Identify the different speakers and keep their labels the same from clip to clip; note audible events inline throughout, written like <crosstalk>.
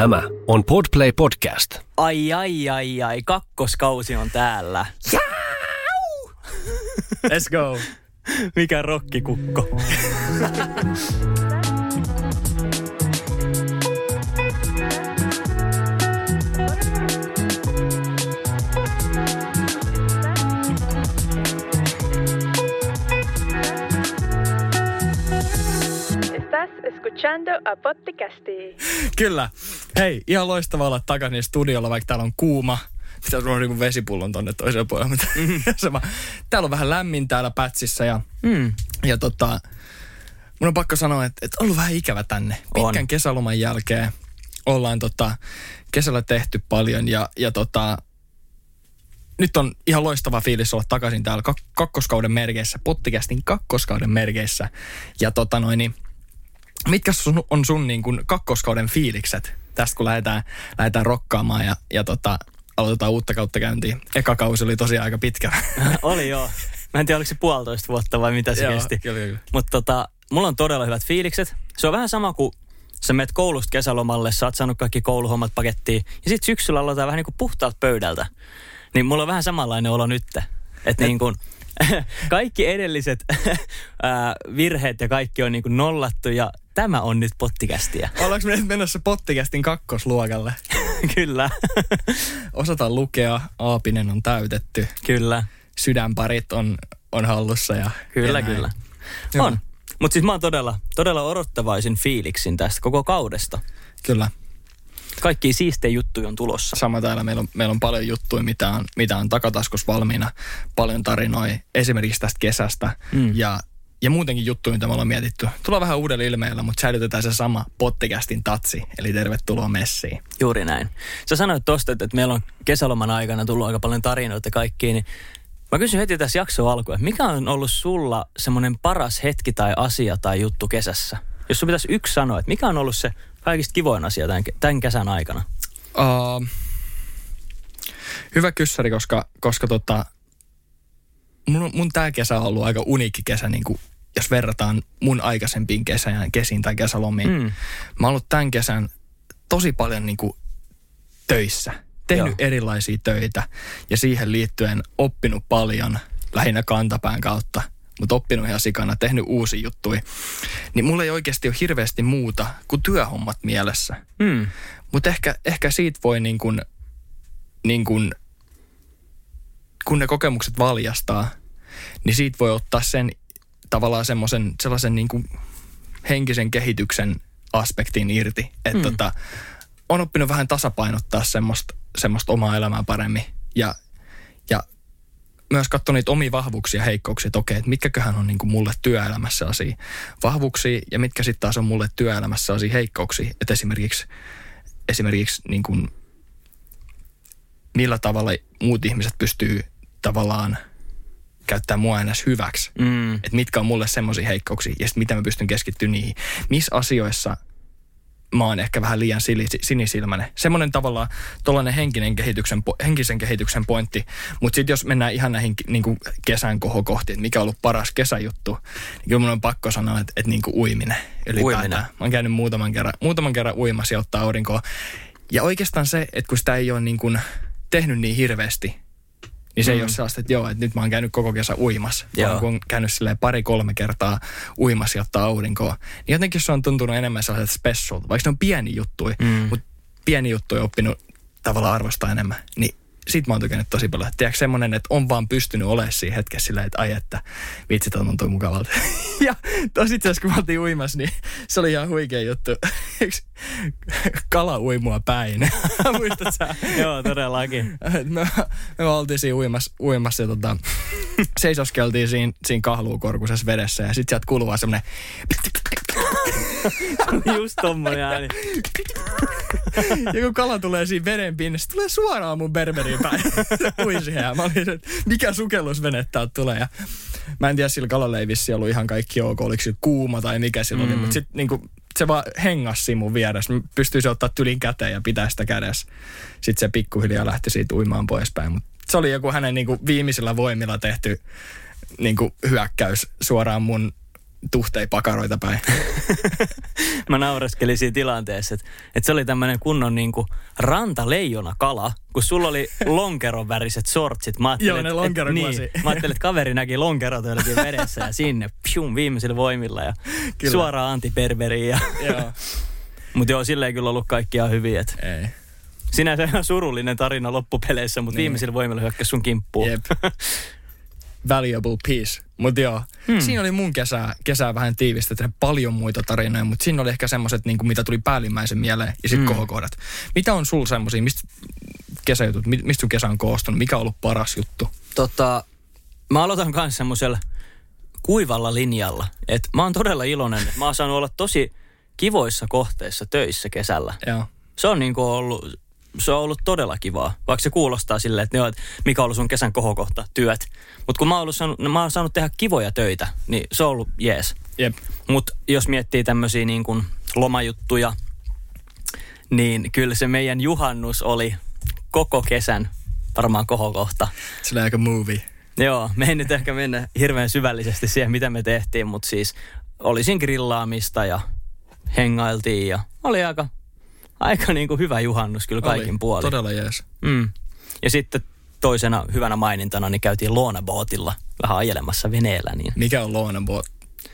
Speaker 1: Tämä on Podplay Podcast.
Speaker 2: Ai ai ai ai, kakkoskausi on täällä. <laughs>
Speaker 3: Let's go.
Speaker 2: Mikä rokkikukko.
Speaker 4: Estás escuchando a Podcasti.
Speaker 3: Kyllä. Hei, ihan loistavaa olla takaisin studiolla, vaikka täällä on kuuma. Sulla on niin vesipullon tonne toiselle puolelle. Mutta <laughs> sama. Täällä on vähän lämmin täällä pätsissä ja,
Speaker 2: Mm.
Speaker 3: ja tota, mun on pakko sanoa, että, että on ollut vähän ikävä tänne. Pitkän
Speaker 2: On.
Speaker 3: kesäloman jälkeen ollaan tota, kesällä tehty paljon ja, ja tota, nyt on ihan loistava fiilis olla takaisin täällä kak- kakkoskauden merkeissä, pottikästin kakkoskauden merkeissä. Ja tota noin, niin, mitkä sun, on sun niin kuin kakkoskauden fiilikset tästä, kun lähdetään, lähdetään rokkaamaan ja, ja tota, aloitetaan uutta kautta käyntiin. Eka kausi oli tosiaan aika pitkä. <laughs>
Speaker 2: Oli joo. Mä en tiedä, oliko se puolitoista vuotta vai mitä se
Speaker 3: Joo,
Speaker 2: kesti.
Speaker 3: kyllä, kyllä.
Speaker 2: Mutta tota, mulla on todella hyvät fiilikset. Se on vähän sama kuin sä menet koulusta kesälomalle, sä oot saanut kaikki kouluhommat pakettiin. Ja sitten syksyllä aloitetaan vähän niin kuin puhtaalta pöydältä. Niin mulla on vähän samanlainen olo nyt. Että niin kuin, <laughs> kaikki edelliset <laughs> virheet ja kaikki on niin kuin nollattu ja tämä on nyt pottikästiä. <laughs>
Speaker 3: Ollaanko me nyt menossa pottikästin kakkosluokalle? <laughs>
Speaker 2: Kyllä,
Speaker 3: Osataan lukea, aapinen on täytetty,
Speaker 2: kyllä,
Speaker 3: sydänparit on, on hallussa ja
Speaker 2: kyllä,
Speaker 3: ja näin.
Speaker 2: kyllä.
Speaker 3: Joo.
Speaker 2: On. Mutta siis mä oon todella, todella odottavaisin fiiliksin tästä koko kaudesta.
Speaker 3: Kyllä.
Speaker 2: Kaikki siistejä juttuja on tulossa.
Speaker 3: Sama täällä. Meillä on, meillä on paljon juttuja, mitä on, mitä on takataskussa valmiina. Paljon tarinoja esimerkiksi tästä kesästä.
Speaker 2: Mm.
Speaker 3: Ja, ja muutenkin juttuja, mitä me ollaan mietitty. Tullaan vähän uudella ilmeellä, mutta säilytetään se sama pottikästin tatsi. Eli tervetuloa messiin.
Speaker 2: Juuri näin. Sä sanoit tosta, että että meillä on kesäloman aikana tullut aika paljon tarinoita kaikkiin, niin mä kysyn heti tässä jakson alkuun, että mikä on ollut sulla semmoinen paras hetki tai asia tai juttu kesässä? Jos sun pitäisi yksi sanoa, että mikä on ollut se kaikista kivoin asia tämän, tämän kesän aikana?
Speaker 3: Uh, hyvä kyssäri, koska, koska tota, mun, mun tämä kesä on ollut aika uniikki kesä, niin kuin, jos verrataan mun aikaisempiin kesään, kesiin tai kesälomiin.
Speaker 2: Mm.
Speaker 3: Mä oon ollut tämän kesän tosi paljon niin kuin, töissä. Tehnyt
Speaker 2: Joo.
Speaker 3: Erilaisia töitä ja siihen liittyen oppinut paljon lähinnä kantapään kautta, mutta oppinut ihan sikana, tehnyt uusia juttuja. Niin mulla ei oikeasti ole hirveästi muuta kuin työhommat mielessä.
Speaker 2: Mm.
Speaker 3: Mutta ehkä, ehkä siitä voi niin kuin, niin kuin, kun ne kokemukset valjastaa, niin siitä voi ottaa sen tavallaan semmoisen, sellaisen niin kuin henkisen kehityksen aspektin irti. Että
Speaker 2: Mm.
Speaker 3: tota, on oppinut vähän tasapainottaa semmoista, semmoista omaa elämää paremmin. Ja, ja myös katsoa niitä omia vahvuuksia ja heikkouksia, että okei, että mitkäköhän on niin kuin mulle työelämässä asia vahvuuksia ja mitkä sitten taas on mulle työelämässä asia heikkouksia. Että esimerkiksi, esimerkiksi niin kuin, millä tavalla muut ihmiset pystyy tavallaan käyttää mua enää hyväksi.
Speaker 2: Mm.
Speaker 3: Että mitkä on mulle semmoisia heikkouksia ja sitten miten mä pystyn keskittymään niihin. Missä asioissa mä oon ehkä vähän liian sinisilmäinen. Semmoinen tavallaan tuollainen henkinen kehityksen, henkisen kehityksen pointti. Mutta sitten jos mennään ihan näihin niin kuin kesän kohokohtiin, että mikä on ollut paras kesäjuttu, niin kyllä mun on pakko sanoa, että, että niin kuin uiminen ylipäätään.
Speaker 2: Uiminen.
Speaker 3: Mä oon käynyt muutaman kerran, muutaman kerran uimassa ja ottaa aurinkoa. Ja oikeastaan se, että kun sitä ei ole niin kuin tehnyt niin hirveästi, niin se mm. ei ole sellaista, että joo, että nyt mä oon käynyt koko kesä uimassa.
Speaker 2: Joo.
Speaker 3: Vaan kun on käynyt silleen pari-kolme kertaa uimassa ja ottaa aurinkoa, niin jotenkin se on tuntunut enemmän sellaiset special, vaikka ne on pieni juttuja,
Speaker 2: Mm.
Speaker 3: mm. mutta pieni juttu on oppinut tavallaan arvostaa enemmän. Niin sit mä oon tykännyt tosi paljon. Tiedätkö semmonen, että on vaan pystynyt olemaan siinä hetkessä silleen, että ai että vitsi, toi tuntuu mukavalta. <laughs> ja tosi itse asiassa kun mä oltiin uimassa, niin se oli ihan huikea juttu. <laughs> Kala uimua päin. <laughs> Muistat sä?
Speaker 2: Joo, todellakin.
Speaker 3: me, me oltiin siinä uimassa, uimassa ja tota, seisoskeltiin siinä, siinä kahluukorkuisessa vedessä ja sitten sieltä kuuluu vaan <laughs> semmoinen
Speaker 2: Just tommonen ääni. <laughs>
Speaker 3: ja kun kala tulee siinä veden pinnassa, se tulee suoraan mun berberiin päin. Se ui siihen ja mä olin se, että mikä sukellusvene täältä tulee. Ja mä en tiedä, sillä kalalle ei vissi ollut ihan kaikki ok, oliko sillä kuuma tai mikä sillä mm. oli, mutta sitten niinku, se vaan hengas siinä mun vieressä. Mä pystyisin ottaa tylin käteen ja pitää sitä kädessä. Sitten se pikkuhiljaa lähti siitä uimaan poispäin. Mutta se oli joku hänen niinku viimeisillä voimilla tehty niinku hyökkäys suoraan mun tuhtei pakaroita päin. <laughs>
Speaker 2: Mä naureskelin siinä tilanteessa, että, että se oli tämmöinen kunnon niin kuin rantaleijona kala, kun sulla oli lonkeron väriset sortsit. Mä ajattelin,
Speaker 3: Joo, ne
Speaker 2: että-
Speaker 3: lonkeron
Speaker 2: niin,
Speaker 3: kuosi.
Speaker 2: Mä ajattelin, että kaveri näki lonkerot jollakin vedessä ja sinne pjum, viimeisillä voimilla ja
Speaker 3: Kyllä.
Speaker 2: suoraan antiperberiin. Ja,
Speaker 3: Joo. <laughs>
Speaker 2: mutta joo, sillä ei kyllä ollut kaikkia hyviä. Että
Speaker 3: Ei.
Speaker 2: sinänsä ihan surullinen tarina loppupeleissä, mutta
Speaker 3: Niin.
Speaker 2: niin. viimeisillä voimilla hyökkäsi sun kimppuun.
Speaker 3: Jep. <laughs> Valuable piece. Mutta joo, hmm. siinä oli mun kesää, kesää vähän tiivistetty paljon muita tarinoja, mutta siinä oli ehkä semmoiset, niin mitä tuli päällimmäisen mieleen ja sitten hmm. kohokohdat. Mitä on sul semmoisia, mistä kesäjutut, mi- mistä sun kesä on koostunut, mikä on ollut paras juttu?
Speaker 2: Tota, mä aloitan kanssa semmoisella kuivalla linjalla. Et mä oon todella iloinen, että mä oon saanut olla tosi kivoissa kohteissa töissä kesällä.
Speaker 3: Joo.
Speaker 2: Se on niinku ollut, se on ollut todella kivaa. Vaikka se kuulostaa silleen, että, ne on, että mikä on ollut sun kesän kohokohta, työt. Mutta kun mä oon, ollut saanut, mä oon saanut tehdä kivoja töitä, niin se on ollut jees.
Speaker 3: Jep.
Speaker 2: Mutta jos miettii tämmöisiä niin kuin lomajuttuja, niin kyllä se meidän juhannus oli koko kesän varmaan kohokohta.
Speaker 3: Se oli aika movie.
Speaker 2: Joo, me ei nyt ehkä mennä hirveän syvällisesti siihen, mitä me tehtiin, mutta siis oli siinä grillaamista ja hengailtiin ja oli aika, aika niin kuin hyvä juhannus kyllä kaikin
Speaker 3: oli.
Speaker 2: puolin.
Speaker 3: Todella jees.
Speaker 2: Mm. Ja sitten toisena hyvänä mainintana niin käytiin Luonabootilla vähän ajelemassa veneellä. Niin.
Speaker 3: Mikä on Luonabo,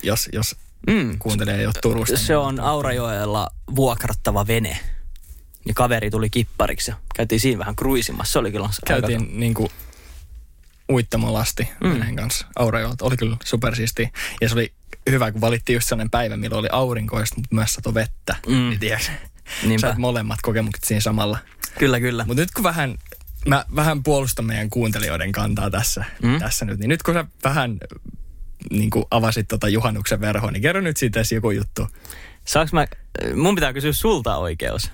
Speaker 3: jos, jos
Speaker 2: Mm.
Speaker 3: kuuntelee ole Turusta?
Speaker 2: Se on Aurajoella vuokrattava vene. Niin kaveri tuli kippariksi ja käytiin siinä vähän kruisimassa. Se oli kyllä aika-
Speaker 3: Käytiin niinku uittamolasti
Speaker 2: Mm.
Speaker 3: mm. kanssa Aurajoelta. Oli kyllä supersiisti. Ja se oli hyvä, kun valittiin just sellainen päivä, milloin oli aurinkoista, mutta myös sato vettä.
Speaker 2: Mm.
Speaker 3: Niin tiedätkö,
Speaker 2: Niinpä.
Speaker 3: sait molemmat kokemukset siinä samalla.
Speaker 2: Kyllä, kyllä.
Speaker 3: Mutta nyt kun vähän, mä vähän puolustan meidän kuuntelijoiden kantaa tässä,
Speaker 2: Mm.
Speaker 3: tässä nyt, niin nyt kun sä vähän niin kuin avasit tota juhannuksen verhoa, niin kerro nyt siitä edes joku juttu.
Speaker 2: Saanko mä, mun pitää kysyä sulta oikeus.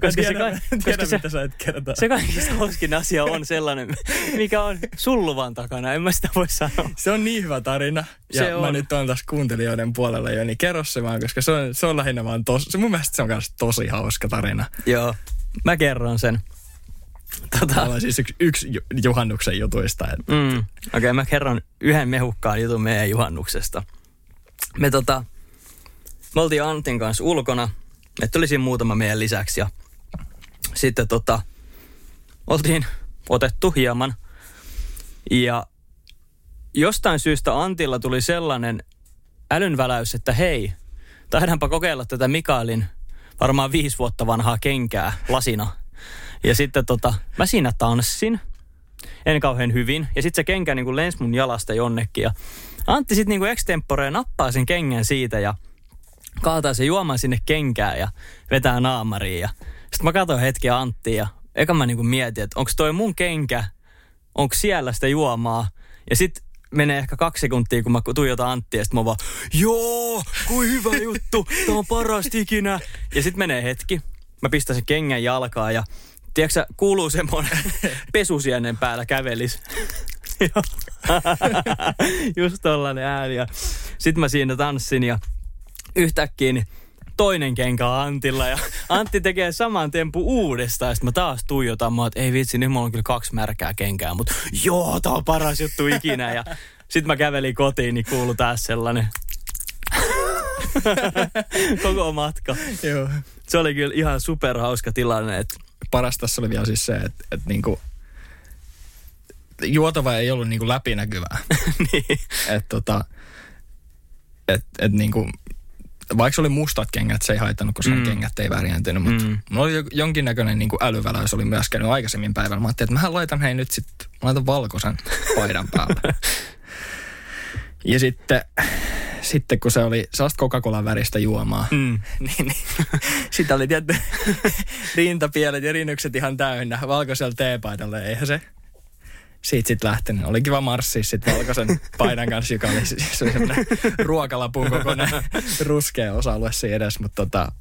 Speaker 2: Koska se, ka- koska se,
Speaker 3: mitä sä et kertoa.
Speaker 2: se kaikista hauskin asia on sellainen, mikä on sulluvan takana. En mä sitä voi sanoa.
Speaker 3: Se on niin hyvä tarina. Ja
Speaker 2: Se
Speaker 3: mä
Speaker 2: on.
Speaker 3: nyt on taas kuuntelijoiden puolella jo, niin kerro se vaan, koska se on, se on lähinnä vaan tos, se mun mielestä se on myös tosi hauska tarina.
Speaker 2: Joo, mä kerron sen. Tota,
Speaker 3: Tämä on siis yksi, yksi ju- juhannuksen jutuista. Että
Speaker 2: Mm. Okei, okay, mä kerron yhden mehukkaan jutun meidän juhannuksesta. Me tota, me oltiin Antin kanssa ulkona. Meitä oli siinä muutama meidän lisäksi ja sitten tota, oltiin otettu hieman. Ja jostain syystä Antilla tuli sellainen älynväläys, että hei, taidaanpa kokeilla tätä Mikaelin varmaan viisi vuotta vanhaa kenkää lasina. Ja sitten tota, mä siinä tanssin en kauhean hyvin. Ja sitten se kenkä niin lensi mun jalasta jonnekin. Ja Antti sitten niin extemporeen nappaa sen kengän siitä ja kaataa sen juomaan sinne kenkään ja vetää naamariin. Ja sitten mä katsoin hetken Anttia ja eka mä niin mietin, että onko toi mun kenkä, onko siellä sitä juomaa. Ja sitten menee ehkä kaksi sekuntia, kun mä tuijotan Anttia, ja sitten mä vaan, joo, kuin hyvä juttu, tää on parasta ikinä. Ja sitten menee hetki, mä pistän sen kengän jalkaa ja tiedätkö kuuluu semmoinen <laughs> pesusienen päällä kävelis. <laughs> <laughs> Just tollanen ääni. Ja sit mä siinä tanssin ja yhtäkkiä niin toinen kenkä on Antilla ja <laughs> Antti tekee saman tempu uudestaan. Ja sit mä taas tuijotan, mä että ei vitsi, nyt mulla on kyllä kaksi märkää kenkää, mutta joo, tää on paras juttu ikinä. Ja sit mä kävelin kotiin, niin kuului taas sellainen <laughs> koko matka.
Speaker 3: Joo.
Speaker 2: Se oli kyllä ihan superhauska tilanne, että
Speaker 3: Paras tässä oli vielä siis se, että, että niinku, juotava ei ollut niinku läpinäkyvää. <laughs>
Speaker 2: niin.
Speaker 3: että tota, et, et niinku, vaikka se oli mustat kengät, se ei haittanut, koska mm. Kengät ei värjäntynyt, mutta
Speaker 2: Mm.
Speaker 3: mulla oli jo- jonkinnäköinen niinku älyväläys oli myös käynyt aikaisemmin päivällä. Mä ajattelin, että mähän laitan hei nyt sitten, laitan valkoisen paidan päälle. ja sitten, sitten kun se oli sellaista Coca-Colan väristä juomaa,
Speaker 2: Mm.
Speaker 3: niin, niin sitä oli tietty <laughs> rintapielet ja rinnykset ihan täynnä valkoisella teepaidalla. Eihän se siitä sitten lähtenyt. Oli kiva marssia sitten valkoisen paidan kanssa, joka oli, oli semmoinen ruokalapun kokoinen ruskea osa-alue siinä edes, mutta tota,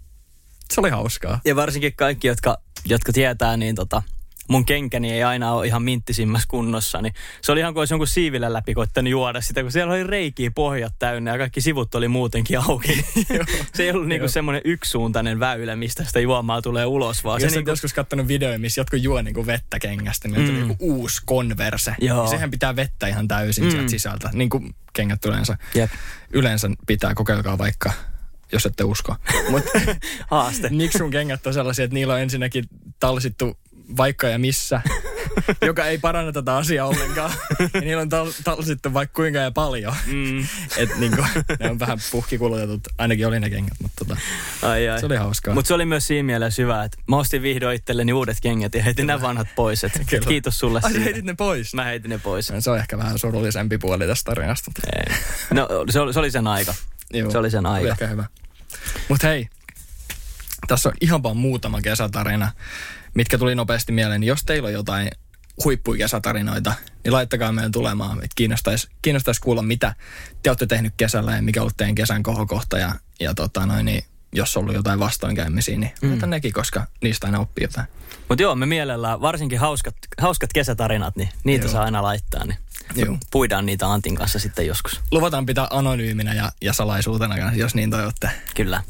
Speaker 3: se oli hauskaa.
Speaker 2: Ja varsinkin kaikki, jotka, jotka tietää, niin tota, mun kenkäni ei aina ole ihan minttisimmässä kunnossa, niin se oli ihan kuin olisi jonkun siivillä läpi koittanut juoda sitä, kun siellä oli reikiä pohjat täynnä ja kaikki sivut oli muutenkin auki. <laughs> <laughs> se ei ollut niinku semmoinen yksisuuntainen väylä, mistä sitä juomaa tulee ulos, vaan
Speaker 3: Jos
Speaker 2: se
Speaker 3: niinku... joskus katsonut videoja, missä jotkut juo niinku vettä kengästä, niin mm. joku uusi konverse.
Speaker 2: Joo.
Speaker 3: Ja sehän pitää vettä ihan täysin mm. sieltä sisältä, niin kuin kengät yleensä.
Speaker 2: Jep.
Speaker 3: Yleensä pitää, kokeilkaa vaikka, jos ette usko. <laughs> Mutta
Speaker 2: haaste.
Speaker 3: miksi sun kengät on sellaisia, että niillä on ensinnäkin talsittu vaikka ja missä, <laughs> joka ei paranna tätä asiaa ollenkaan. Ja niillä on tal- talsittu vaikka kuinka ja paljon.
Speaker 2: Mm. <laughs>
Speaker 3: Et niinku, ne on vähän puhkikulutetut, ainakin oli ne kengät, mutta tota,
Speaker 2: Ai, ai.
Speaker 3: se oli hauskaa.
Speaker 2: Mutta se oli myös siinä mielessä hyvä, että mä ostin vihdoin itselleni uudet kengät ja heitin nämä vanhat pois. Et, et kiitos sulle
Speaker 3: Ai
Speaker 2: siitä.
Speaker 3: heitit ne pois?
Speaker 2: Mä heitin ne pois.
Speaker 3: Se on ehkä vähän surullisempi puoli tästä tarinasta.
Speaker 2: Ei. No se oli, se oli sen aika.
Speaker 3: Joo,
Speaker 2: Se oli sen
Speaker 3: Oli
Speaker 2: aika.
Speaker 3: ehkä hyvä. Mutta hei, tässä on ihan vaan muutama kesätarina, mitkä tuli nopeasti mieleen. Jos teillä on jotain huippukesätarinoita, niin laittakaa meidän tulemaan. Että kiinnostaisi, kiinnostaisi kuulla, mitä te olette tehnyt kesällä ja mikä on ollut teidän kesän kohokohta. Ja, ja tota noin, niin jos on ollut jotain vastoinkäymisiä, niin mm. nekin, koska niistä aina oppii jotain.
Speaker 2: Mutta joo, me mielellään, varsinkin hauskat, hauskat kesätarinat, niin niitä
Speaker 3: Joo.
Speaker 2: saa aina laittaa. Niin
Speaker 3: Joo.
Speaker 2: puidaan niitä Antin kanssa sitten joskus.
Speaker 3: Luvataan pitää anonyyminä ja, ja salaisuutena, jos niin toivotte.
Speaker 2: Kyllä.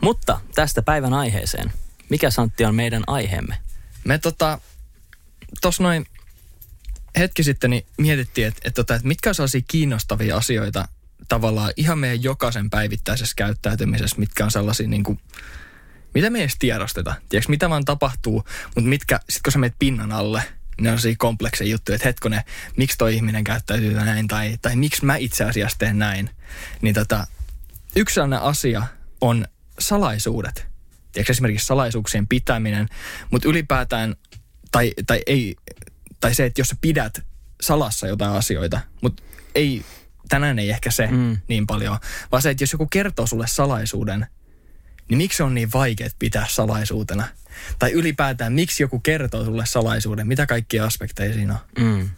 Speaker 2: Mutta tästä päivän aiheeseen. Mikä Santti on meidän aiheemme?
Speaker 3: Me tota, tos noin hetki sitten niin mietittiin, että, että, tota, että mitkä on sellaisia kiinnostavia asioita tavallaan ihan meidän jokaisen päivittäisessä käyttäytymisessä, mitkä on sellaisia niin kuin, mitä me edes tiedosteta. Tiedätkö, mitä vaan tapahtuu, mutta mitkä, sit kun sä menet pinnan alle, ne on sellaisia komplekseja juttuja, että hetkone, miksi toi ihminen käyttäytyy näin, tai, tai miksi mä itse asiassa teen näin. Niin tota, yksi sellainen asia on salaisuudet. Tiedätkö, esimerkiksi salaisuuksien pitäminen, mutta ylipäätään, tai, tai, ei, tai se, että jos sä pidät salassa jotain asioita, mutta ei, tänään ei ehkä se
Speaker 2: Mm.
Speaker 3: niin paljon, vaan se, että jos joku kertoo sulle salaisuuden, niin miksi se on niin vaikea pitää salaisuutena? Tai ylipäätään, miksi joku kertoo sulle salaisuuden? Mitä kaikkia aspekteja siinä on?
Speaker 2: Mm.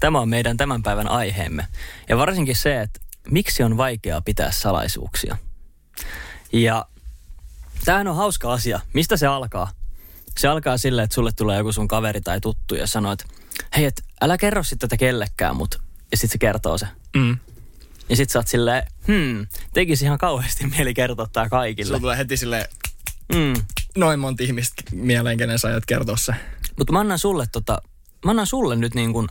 Speaker 2: Tämä on meidän tämän päivän aiheemme. Ja varsinkin se, että miksi on vaikeaa pitää salaisuuksia. Ja tämähän on hauska asia. Mistä se alkaa? Se alkaa sille, että sulle tulee joku sun kaveri tai tuttu ja sanoo, että hei, et älä kerro sit tätä kellekään, mut ja sitten se kertoo se.
Speaker 3: Mm.
Speaker 2: Ja sit sä oot silleen, hmm, tekisi ihan kauheasti mieli kertoa tää kaikille.
Speaker 3: Sulla tulee heti sille
Speaker 2: Mm.
Speaker 3: noin monta ihmistä mieleen, kenen sä aiot kertoa se.
Speaker 2: Mutta mä annan sulle tota, mä annan sulle nyt niin kuin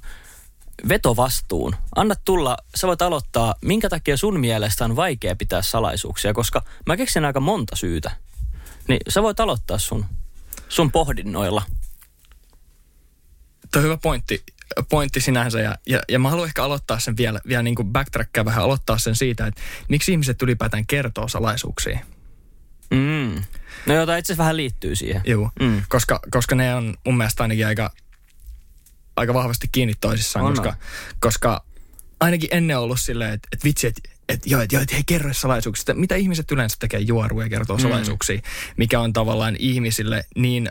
Speaker 2: vetovastuun. Anna tulla, sä voit aloittaa, minkä takia sun mielestä on vaikea pitää salaisuuksia, koska mä keksin aika monta syytä. Niin sä voit aloittaa sun, sun pohdinnoilla.
Speaker 3: Tuo on hyvä pointti, pointti sinänsä ja, ja, ja mä haluan ehkä aloittaa sen vielä, vielä niin kuin vähän, aloittaa sen siitä, että miksi ihmiset ylipäätään kertoo salaisuuksia.
Speaker 2: Mm. No jota itse asiassa vähän liittyy siihen.
Speaker 3: Joo,
Speaker 2: mm.
Speaker 3: koska, koska ne on mun mielestä ainakin aika, aika vahvasti kiinni toisissaan,
Speaker 2: On,
Speaker 3: koska,
Speaker 2: on.
Speaker 3: koska ainakin ennen on ollut silleen, että, että vitsi, että että joo, että joo, että hei kerro salaisuuksista. Mitä ihmiset yleensä tekee juoruja ja kertoo
Speaker 2: Mm.
Speaker 3: salaisuuksia, mikä on tavallaan ihmisille niin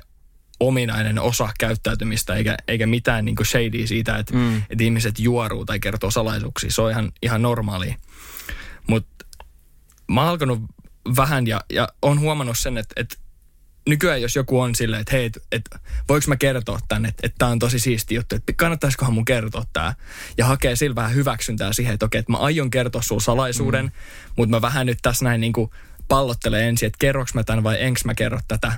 Speaker 3: ominainen osa käyttäytymistä, eikä, eikä mitään niin shadea siitä, että,
Speaker 2: Mm.
Speaker 3: että ihmiset juoruu tai kertoo salaisuuksia. Se on ihan, ihan normaalia. Mutta mä oon alkanut vähän ja, ja on huomannut sen, että, että nykyään jos joku on silleen, että hei, että, että voiko mä kertoa tänne, että, että tämä on tosi siisti juttu, että kannattaisikohan mun kertoa tämä. Ja hakee sillä vähän hyväksyntää siihen, että okei, että mä aion kertoa sulle salaisuuden, mm. mutta mä vähän nyt tässä näin niin kuin pallottelen ensin, että kerroks mä tämän vai enks mä kerro tätä.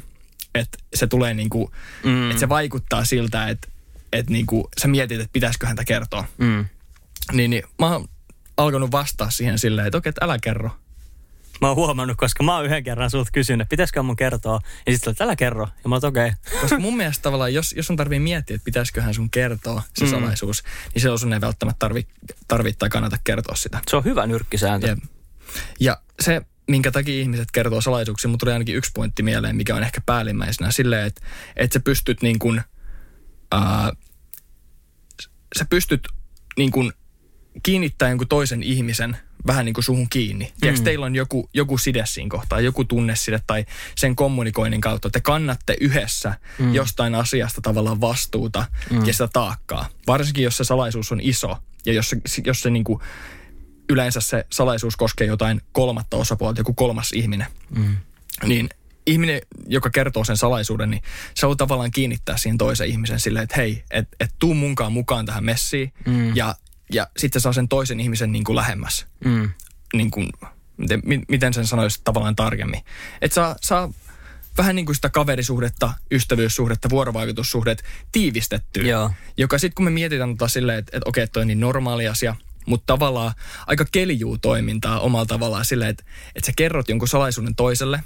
Speaker 3: Että se tulee niin kuin,
Speaker 2: Mm.
Speaker 3: että se vaikuttaa siltä, että, että niin kuin sä mietit, että pitäisikö häntä kertoa.
Speaker 2: Mm.
Speaker 3: Niin, niin mä oon alkanut vastaa siihen silleen, että okei, että älä kerro.
Speaker 2: Mä oon huomannut, koska mä oon yhden kerran sulta kysynyt, että pitäisikö mun kertoa. Ja sitten älä kerro. Ja mä oon okei. Okay.
Speaker 3: Koska mun mielestä tavallaan, jos, jos on tarvii miettiä, että pitäisiköhän sun kertoa se
Speaker 2: Mm.
Speaker 3: salaisuus, niin silloin sun ei välttämättä tarvi, tarvitse tai kannata kertoa sitä.
Speaker 2: Se on hyvä nyrkkisääntö.
Speaker 3: Jep. Ja se, minkä takia ihmiset kertoo salaisuuksia, mutta tuli ainakin yksi pointti mieleen, mikä on ehkä päällimmäisenä silleen, että, että sä pystyt niin kuin, ää, sä pystyt niin kuin kiinnittämään jonkun toisen ihmisen vähän niin kuin suhun kiinni. Mm. Tiedätkö, teillä on joku, joku side siinä kohtaa, joku tunneside tai sen kommunikoinnin kautta. Te kannatte yhdessä mm. jostain asiasta tavallaan vastuuta mm. ja sitä taakkaa. Varsinkin, jos se salaisuus on iso ja jos se, jos se niin kuin, yleensä se salaisuus koskee jotain kolmatta osapuolta, joku kolmas ihminen.
Speaker 2: Mm.
Speaker 3: Niin ihminen, joka kertoo sen salaisuuden, niin se on tavallaan kiinnittää siihen toisen ihmisen silleen, että hei, et, et tuu munkaan mukaan tähän messiin.
Speaker 2: Mm.
Speaker 3: Ja, ja sitten saa sen toisen ihmisen niin kuin lähemmäs.
Speaker 2: Mm.
Speaker 3: Niin kuin, miten, mi- miten sen sanoisi tavallaan tarkemmin. Että saa, saa vähän niin kuin sitä kaverisuhdetta, ystävyyssuhdetta, vuorovaikutussuhdet tiivistettyä.
Speaker 2: Joo.
Speaker 3: Joka sitten kun me mietitään tota silleen, että, että okei, toi on niin normaali asia, mutta tavallaan aika keljuu toimintaa omalla tavallaan silleen, että, että sä kerrot jonkun salaisuuden toiselle,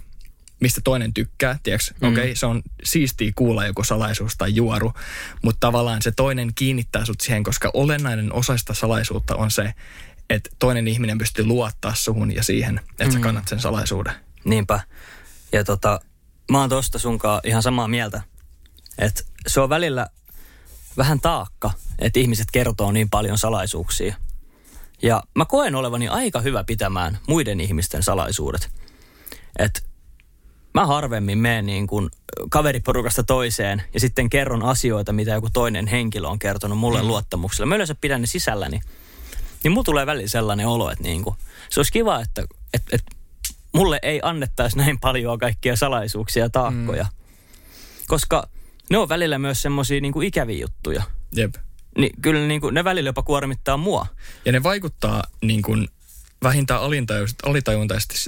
Speaker 3: mistä toinen tykkää, tiedätkö, mm. okei, se on siistiä kuulla joku salaisuus tai juoru, mutta tavallaan se toinen kiinnittää sut siihen, koska olennainen osa sitä salaisuutta on se, että toinen ihminen pystyy luottaa suhun ja siihen, että sä kannat sen salaisuuden.
Speaker 2: Niinpä. Ja tota, mä oon tosta sunkaan ihan samaa mieltä. Että se on välillä vähän taakka, että ihmiset kertoo niin paljon salaisuuksia. Ja mä koen olevani aika hyvä pitämään muiden ihmisten salaisuudet. Että mä harvemmin menen niin kuin kaveriporukasta toiseen ja sitten kerron asioita, mitä joku toinen henkilö on kertonut mulle mm. luottamuksella. Mä yleensä pidän ne sisälläni. Niin mulla tulee välillä sellainen olo, että niin kuin, se olisi kiva, että, että, että mulle ei annettaisi näin paljon kaikkia salaisuuksia ja taakkoja. Mm. Koska ne on välillä myös semmoisia niin kuin ikäviä juttuja.
Speaker 3: Jep.
Speaker 2: Niin kyllä niin kuin, ne välillä jopa kuormittaa mua.
Speaker 3: Ja ne vaikuttaa niin kuin vähintään alintajuisesti, alitajuntaisesti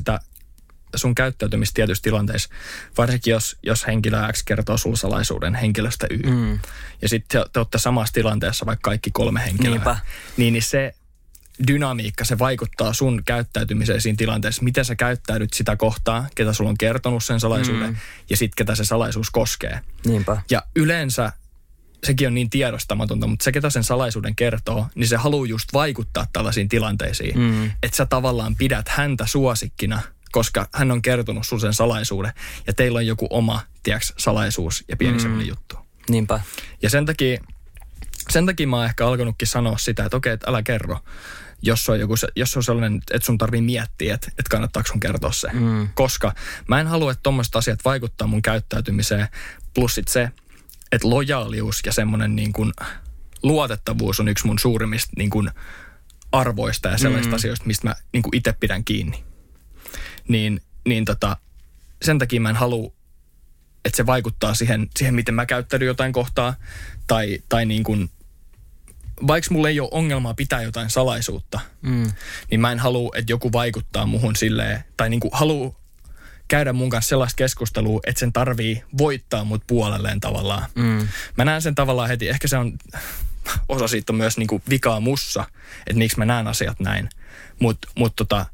Speaker 3: sitä sun käyttäytymistä tietyissä tilanteissa. Varsinkin jos, jos henkilö X kertoo sulle salaisuuden henkilöstä Y.
Speaker 2: Mm.
Speaker 3: Ja sitten te, te olette samassa tilanteessa vaikka kaikki kolme henkilöä.
Speaker 2: Niinpä.
Speaker 3: Niin, niin se dynamiikka, se vaikuttaa sun käyttäytymiseen siinä tilanteessa. Miten sä käyttäydyt sitä kohtaa, ketä sulla on kertonut sen salaisuuden mm. ja sitten ketä se salaisuus koskee.
Speaker 2: Niinpä.
Speaker 3: Ja yleensä sekin on niin tiedostamatonta, mutta se, ketä sen salaisuuden kertoo, niin se haluaa just vaikuttaa tällaisiin tilanteisiin.
Speaker 2: Mm.
Speaker 3: Että sä tavallaan pidät häntä suosikkina, koska hän on kertonut sun sen salaisuuden. Ja teillä on joku oma, tiedäks, salaisuus ja pieni mm. semmoinen juttu.
Speaker 2: Niinpä.
Speaker 3: Ja sen takia, sen takia mä oon ehkä alkanutkin sanoa sitä, että okei, että älä kerro. Jos on, joku, se- jos on sellainen, että sun tarvii miettiä, että, että kannattaako sun kertoa se.
Speaker 2: Mm.
Speaker 3: Koska mä en halua, että tuommoiset asiat vaikuttaa mun käyttäytymiseen. Plus sit se, että lojaalius ja semmoinen niin kuin luotettavuus on yksi mun suurimmista niin kuin arvoista ja sellaisista mm. asioista, mistä mä niin kuin itse pidän kiinni. Niin, niin tota, sen takia mä en halua, että se vaikuttaa siihen, siihen miten mä käyttäydyn jotain kohtaa. Tai, tai niin kuin, vaikka mulla ei ole ongelmaa pitää jotain salaisuutta,
Speaker 2: Mm.
Speaker 3: niin mä en halua, että joku vaikuttaa muhun silleen, tai niin kuin haluu käydä mun kanssa sellaista keskustelua, että sen tarvii voittaa mut puolelleen tavallaan.
Speaker 2: Mm.
Speaker 3: Mä näen sen tavallaan heti, ehkä se on, osa siitä on myös niin kuin vikaa mussa, että miksi mä näen asiat näin. Mutta mut tota,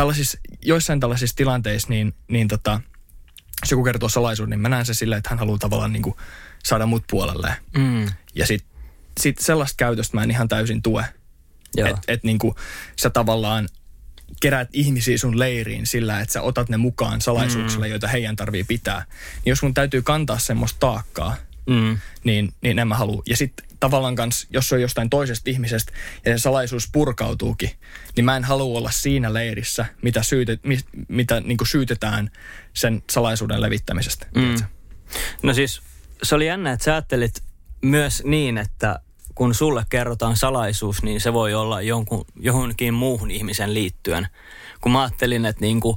Speaker 3: tällaisissa, joissain tällaisissa tilanteissa, niin, niin tota, jos joku kertoo salaisuuden, niin mä näen se silleen, että hän haluaa tavallaan niin kuin saada mut puolelleen.
Speaker 2: Mm.
Speaker 3: Ja sit, sit sellaista käytöstä mä en ihan täysin tue. Että et niinku sä tavallaan keräät ihmisiä sun leiriin sillä, että sä otat ne mukaan salaisuuksilla, mm. joita heidän tarvii pitää. Niin jos mun täytyy kantaa semmoista taakkaa,
Speaker 2: Mm.
Speaker 3: niin, niin en mä halua. Ja sitten tavallaan kans, jos se on jostain toisesta ihmisestä ja se salaisuus purkautuukin, niin mä en halua olla siinä leirissä, mitä, syyte, mi, mitä niin syytetään sen salaisuuden levittämisestä.
Speaker 2: Mm. No siis se oli jännä, että sä ajattelit myös niin, että kun sulle kerrotaan salaisuus, niin se voi olla jonkun, johonkin muuhun ihmisen liittyen. Kun mä ajattelin, että niin kuin,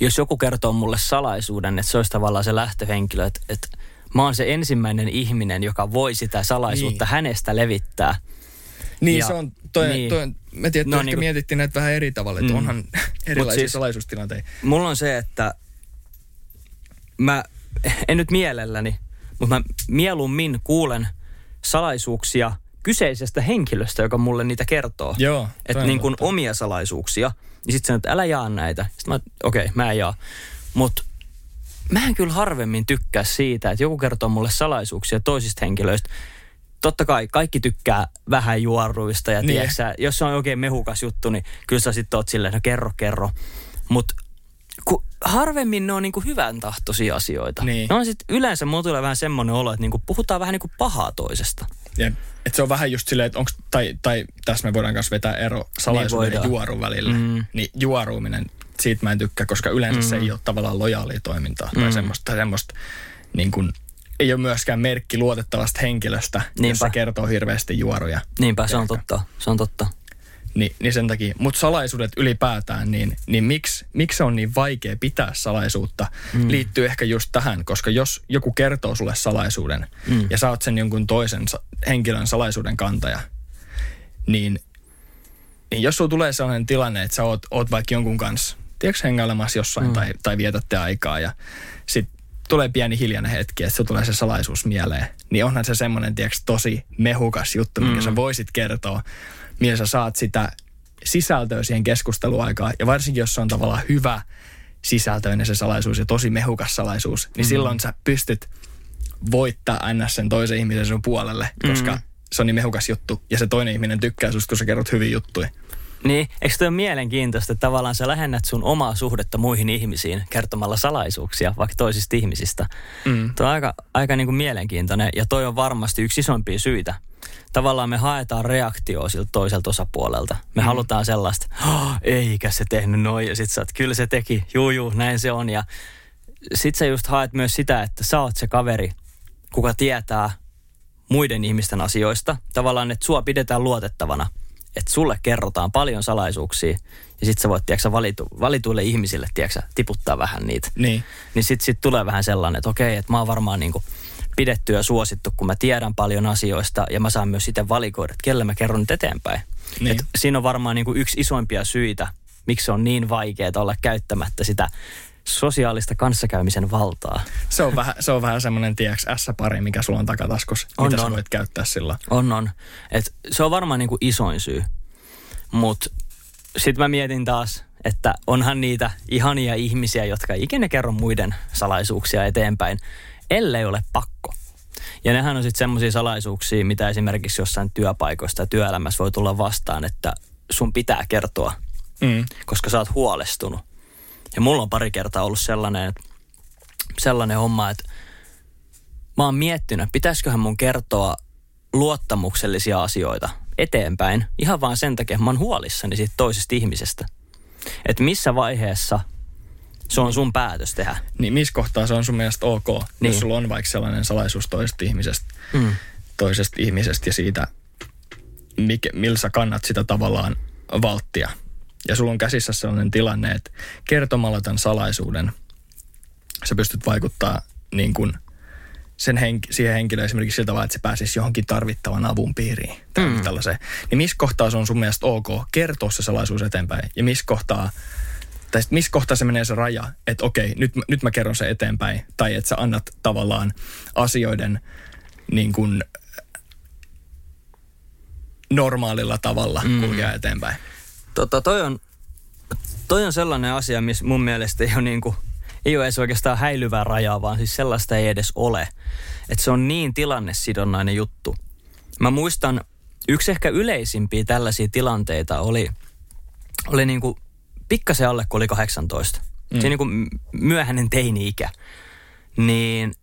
Speaker 2: jos joku kertoo mulle salaisuuden, että se olisi tavallaan se lähtöhenkilö, että, että mä oon se ensimmäinen ihminen, joka voi sitä salaisuutta
Speaker 3: Niin.
Speaker 2: hänestä levittää.
Speaker 3: Niin
Speaker 2: Ja-
Speaker 3: se on, toi,
Speaker 2: niin.
Speaker 3: toi, mä tiedän, että
Speaker 2: No
Speaker 3: ehkä
Speaker 2: niinku-
Speaker 3: mietittiin näitä vähän eri tavalla, että
Speaker 2: Mm.
Speaker 3: onhan erilaisia
Speaker 2: siis-
Speaker 3: salaisuustilanteita.
Speaker 2: Mulla on se, että mä en nyt mielelläni, mutta mä mieluummin kuulen salaisuuksia kyseisestä henkilöstä, joka mulle niitä kertoo.
Speaker 3: Joo,
Speaker 2: Että niin kuin omia salaisuuksia. Ja sitten sanoo, että älä jaa näitä. Sitten mä, okei, okay, mä en jaa. Mutta mä en kyllä harvemmin tykkää siitä, että joku kertoo mulle salaisuuksia toisista henkilöistä. Totta kai kaikki tykkää vähän juoruista ja
Speaker 3: Niin.
Speaker 2: niin. tiedätkö, jos se on oikein mehukas juttu, niin kyllä sä sitten oot silleen, no kerro, kerro. Mutta harvemmin ne on niinku hyvän tahtoisia asioita.
Speaker 3: Niin.
Speaker 2: Ne on sit yleensä, mulla tulee vähän semmoinen olo, että niinku puhutaan vähän niinku pahaa toisesta.
Speaker 3: Jep. Et se on vähän just silleen, että onks, tai, tai tässä me voidaan myös vetää ero salaisuuden ja
Speaker 2: voidaan.
Speaker 3: juorun välillä.
Speaker 2: Mm.
Speaker 3: Niin juoruuminen, siitä mä en tykkää, koska yleensä mm. se ei ole tavallaan lojaalia toimintaa tai
Speaker 2: Mm.
Speaker 3: semmoista, tai semmoista niin kuin, ei ole myöskään merkki luotettavasta henkilöstä, jos
Speaker 2: Niinpä.
Speaker 3: se kertoo hirveästi juoruja.
Speaker 2: Niinpä, se on totta. Se on totta.
Speaker 3: Ni, niin sen takia, mutta salaisuudet ylipäätään, niin, niin miksi, miksi se on niin vaikea pitää salaisuutta, mm. liittyy ehkä just tähän, koska jos joku kertoo sulle salaisuuden mm. ja sä oot sen jonkun toisen henkilön salaisuuden kantaja, niin, niin jos sulla tulee sellainen tilanne, että sä oot, oot vaikka jonkun kanssa, tiedätkö hengailemassa jossain mm. tai, tai vietätte aikaa ja sit tulee pieni hiljainen hetki, että se tulee se salaisuus mieleen, niin onhan se semmoinen, tiedätkö, tosi mehukas juttu, minkä mm. sä voisit kertoa, millä sä saat sitä sisältöä siihen keskusteluaikaan. Ja varsinkin, jos se on tavallaan hyvä sisältöinen se salaisuus ja tosi mehukas salaisuus, niin mm. silloin sä pystyt voittaa ns. sen toisen ihmisen sun puolelle, koska mm. se on niin mehukas juttu. Ja se toinen ihminen tykkää susta, kun sä kerrot hyvin juttuja.
Speaker 2: Niin, eikö toi ole mielenkiintoista, että tavallaan sä lähennät sun omaa suhdetta muihin ihmisiin kertomalla salaisuuksia vaikka toisista ihmisistä. Mm. Tuo on aika, aika niin kuin mielenkiintoinen ja toi on varmasti yksi isompia syitä. Tavallaan me haetaan reaktioa siltä toiselta osapuolelta. Me mm. halutaan sellaista, oh, eikä se tehnyt noin ja sit sä oot, kyllä se teki, juu juu, näin se on. Ja sit sä just haet myös sitä, että sä oot se kaveri, kuka tietää muiden ihmisten asioista. Tavallaan, että sua pidetään luotettavana – että sulle kerrotaan paljon salaisuuksia ja sitten sä voit, tiedätkö, valitu, valituille ihmisille, tiedätkö, tiputtaa vähän niitä.
Speaker 3: Niin.
Speaker 2: Niin sitten sit tulee vähän sellainen, että okei, että mä oon varmaan niinku pidetty ja suosittu, kun mä tiedän paljon asioista ja mä saan myös sitten valikoida, että kelle mä kerron nyt eteenpäin. Niin. Et siinä on varmaan niinku yksi isoimpia syitä, miksi on niin vaikeaa olla käyttämättä sitä sosiaalista kanssakäymisen valtaa.
Speaker 3: Se on vähän, se on vähän semmoinen, tiedäks, S-pari, mikä sulla on takataskussa, on, mitä on. sä voit käyttää sillä.
Speaker 2: On, on. Et se on varmaan niin kuin isoin syy. Mutta sitten mä mietin taas, että onhan niitä ihania ihmisiä, jotka ikinä kerro muiden salaisuuksia eteenpäin, ellei ole pakko. Ja nehän on sitten semmoisia salaisuuksia, mitä esimerkiksi jossain työpaikoista ja työelämässä voi tulla vastaan, että sun pitää kertoa, mm. koska sä oot huolestunut. Ja mulla on pari kertaa ollut sellainen, että, sellainen homma, että mä oon miettinyt, pitäisiköhän mun kertoa luottamuksellisia asioita eteenpäin ihan vaan sen takia, että mä oon huolissani siitä toisesta ihmisestä. Että missä vaiheessa se on sun päätös tehdä.
Speaker 3: Niin missä kohtaa se on sun mielestä ok, niin. jos sulla on vaikka sellainen salaisuus toisesta ihmisestä, mm. toisesta ihmisestä ja siitä, mikä, millä sä kannat sitä tavallaan valttia ja sulla on käsissä sellainen tilanne, että kertomalla tämän salaisuuden sä pystyt vaikuttaa niin kuin sen henk- siihen henkilöön esimerkiksi sillä tavalla, että se pääsisi johonkin tarvittavan avun piiriin. Mm. Tällaiseen. Niin missä kohtaa se on sun mielestä ok kertoa se salaisuus eteenpäin? Ja missä kohtaa, tai missä kohtaa se menee se raja, että okei, nyt, nyt mä kerron se eteenpäin. Tai että sä annat tavallaan asioiden niin kuin normaalilla tavalla mm. kulkea eteenpäin.
Speaker 2: Tota, toi, on, toi on sellainen asia, missä mun mielestä ei ole, niin kuin, ei ole edes oikeastaan häilyvää rajaa, vaan siis sellaista ei edes ole. Että se on niin tilannesidonnainen juttu. Mä muistan, yksi ehkä yleisimpiä tällaisia tilanteita oli, oli niin kuin pikkasen alle, kun oli 18. Mm. Se niin kuin myöhäinen teini-ikä. Niin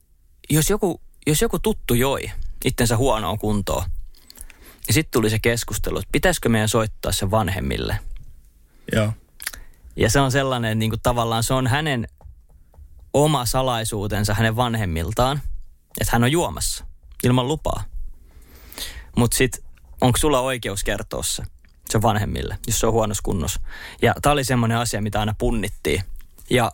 Speaker 2: jos joku, jos joku tuttu joi itsensä huonoon kuntoon, ja sitten tuli se keskustelu, että pitäisikö meidän soittaa se vanhemmille.
Speaker 3: Joo.
Speaker 2: Ja se on sellainen, niin kuin tavallaan se on hänen oma salaisuutensa hänen vanhemmiltaan, että hän on juomassa ilman lupaa. Mutta sitten onko sulla oikeus kertoa se, se vanhemmille, jos se on huonossa kunnossa. Ja tämä oli semmoinen asia, mitä aina punnittiin. Ja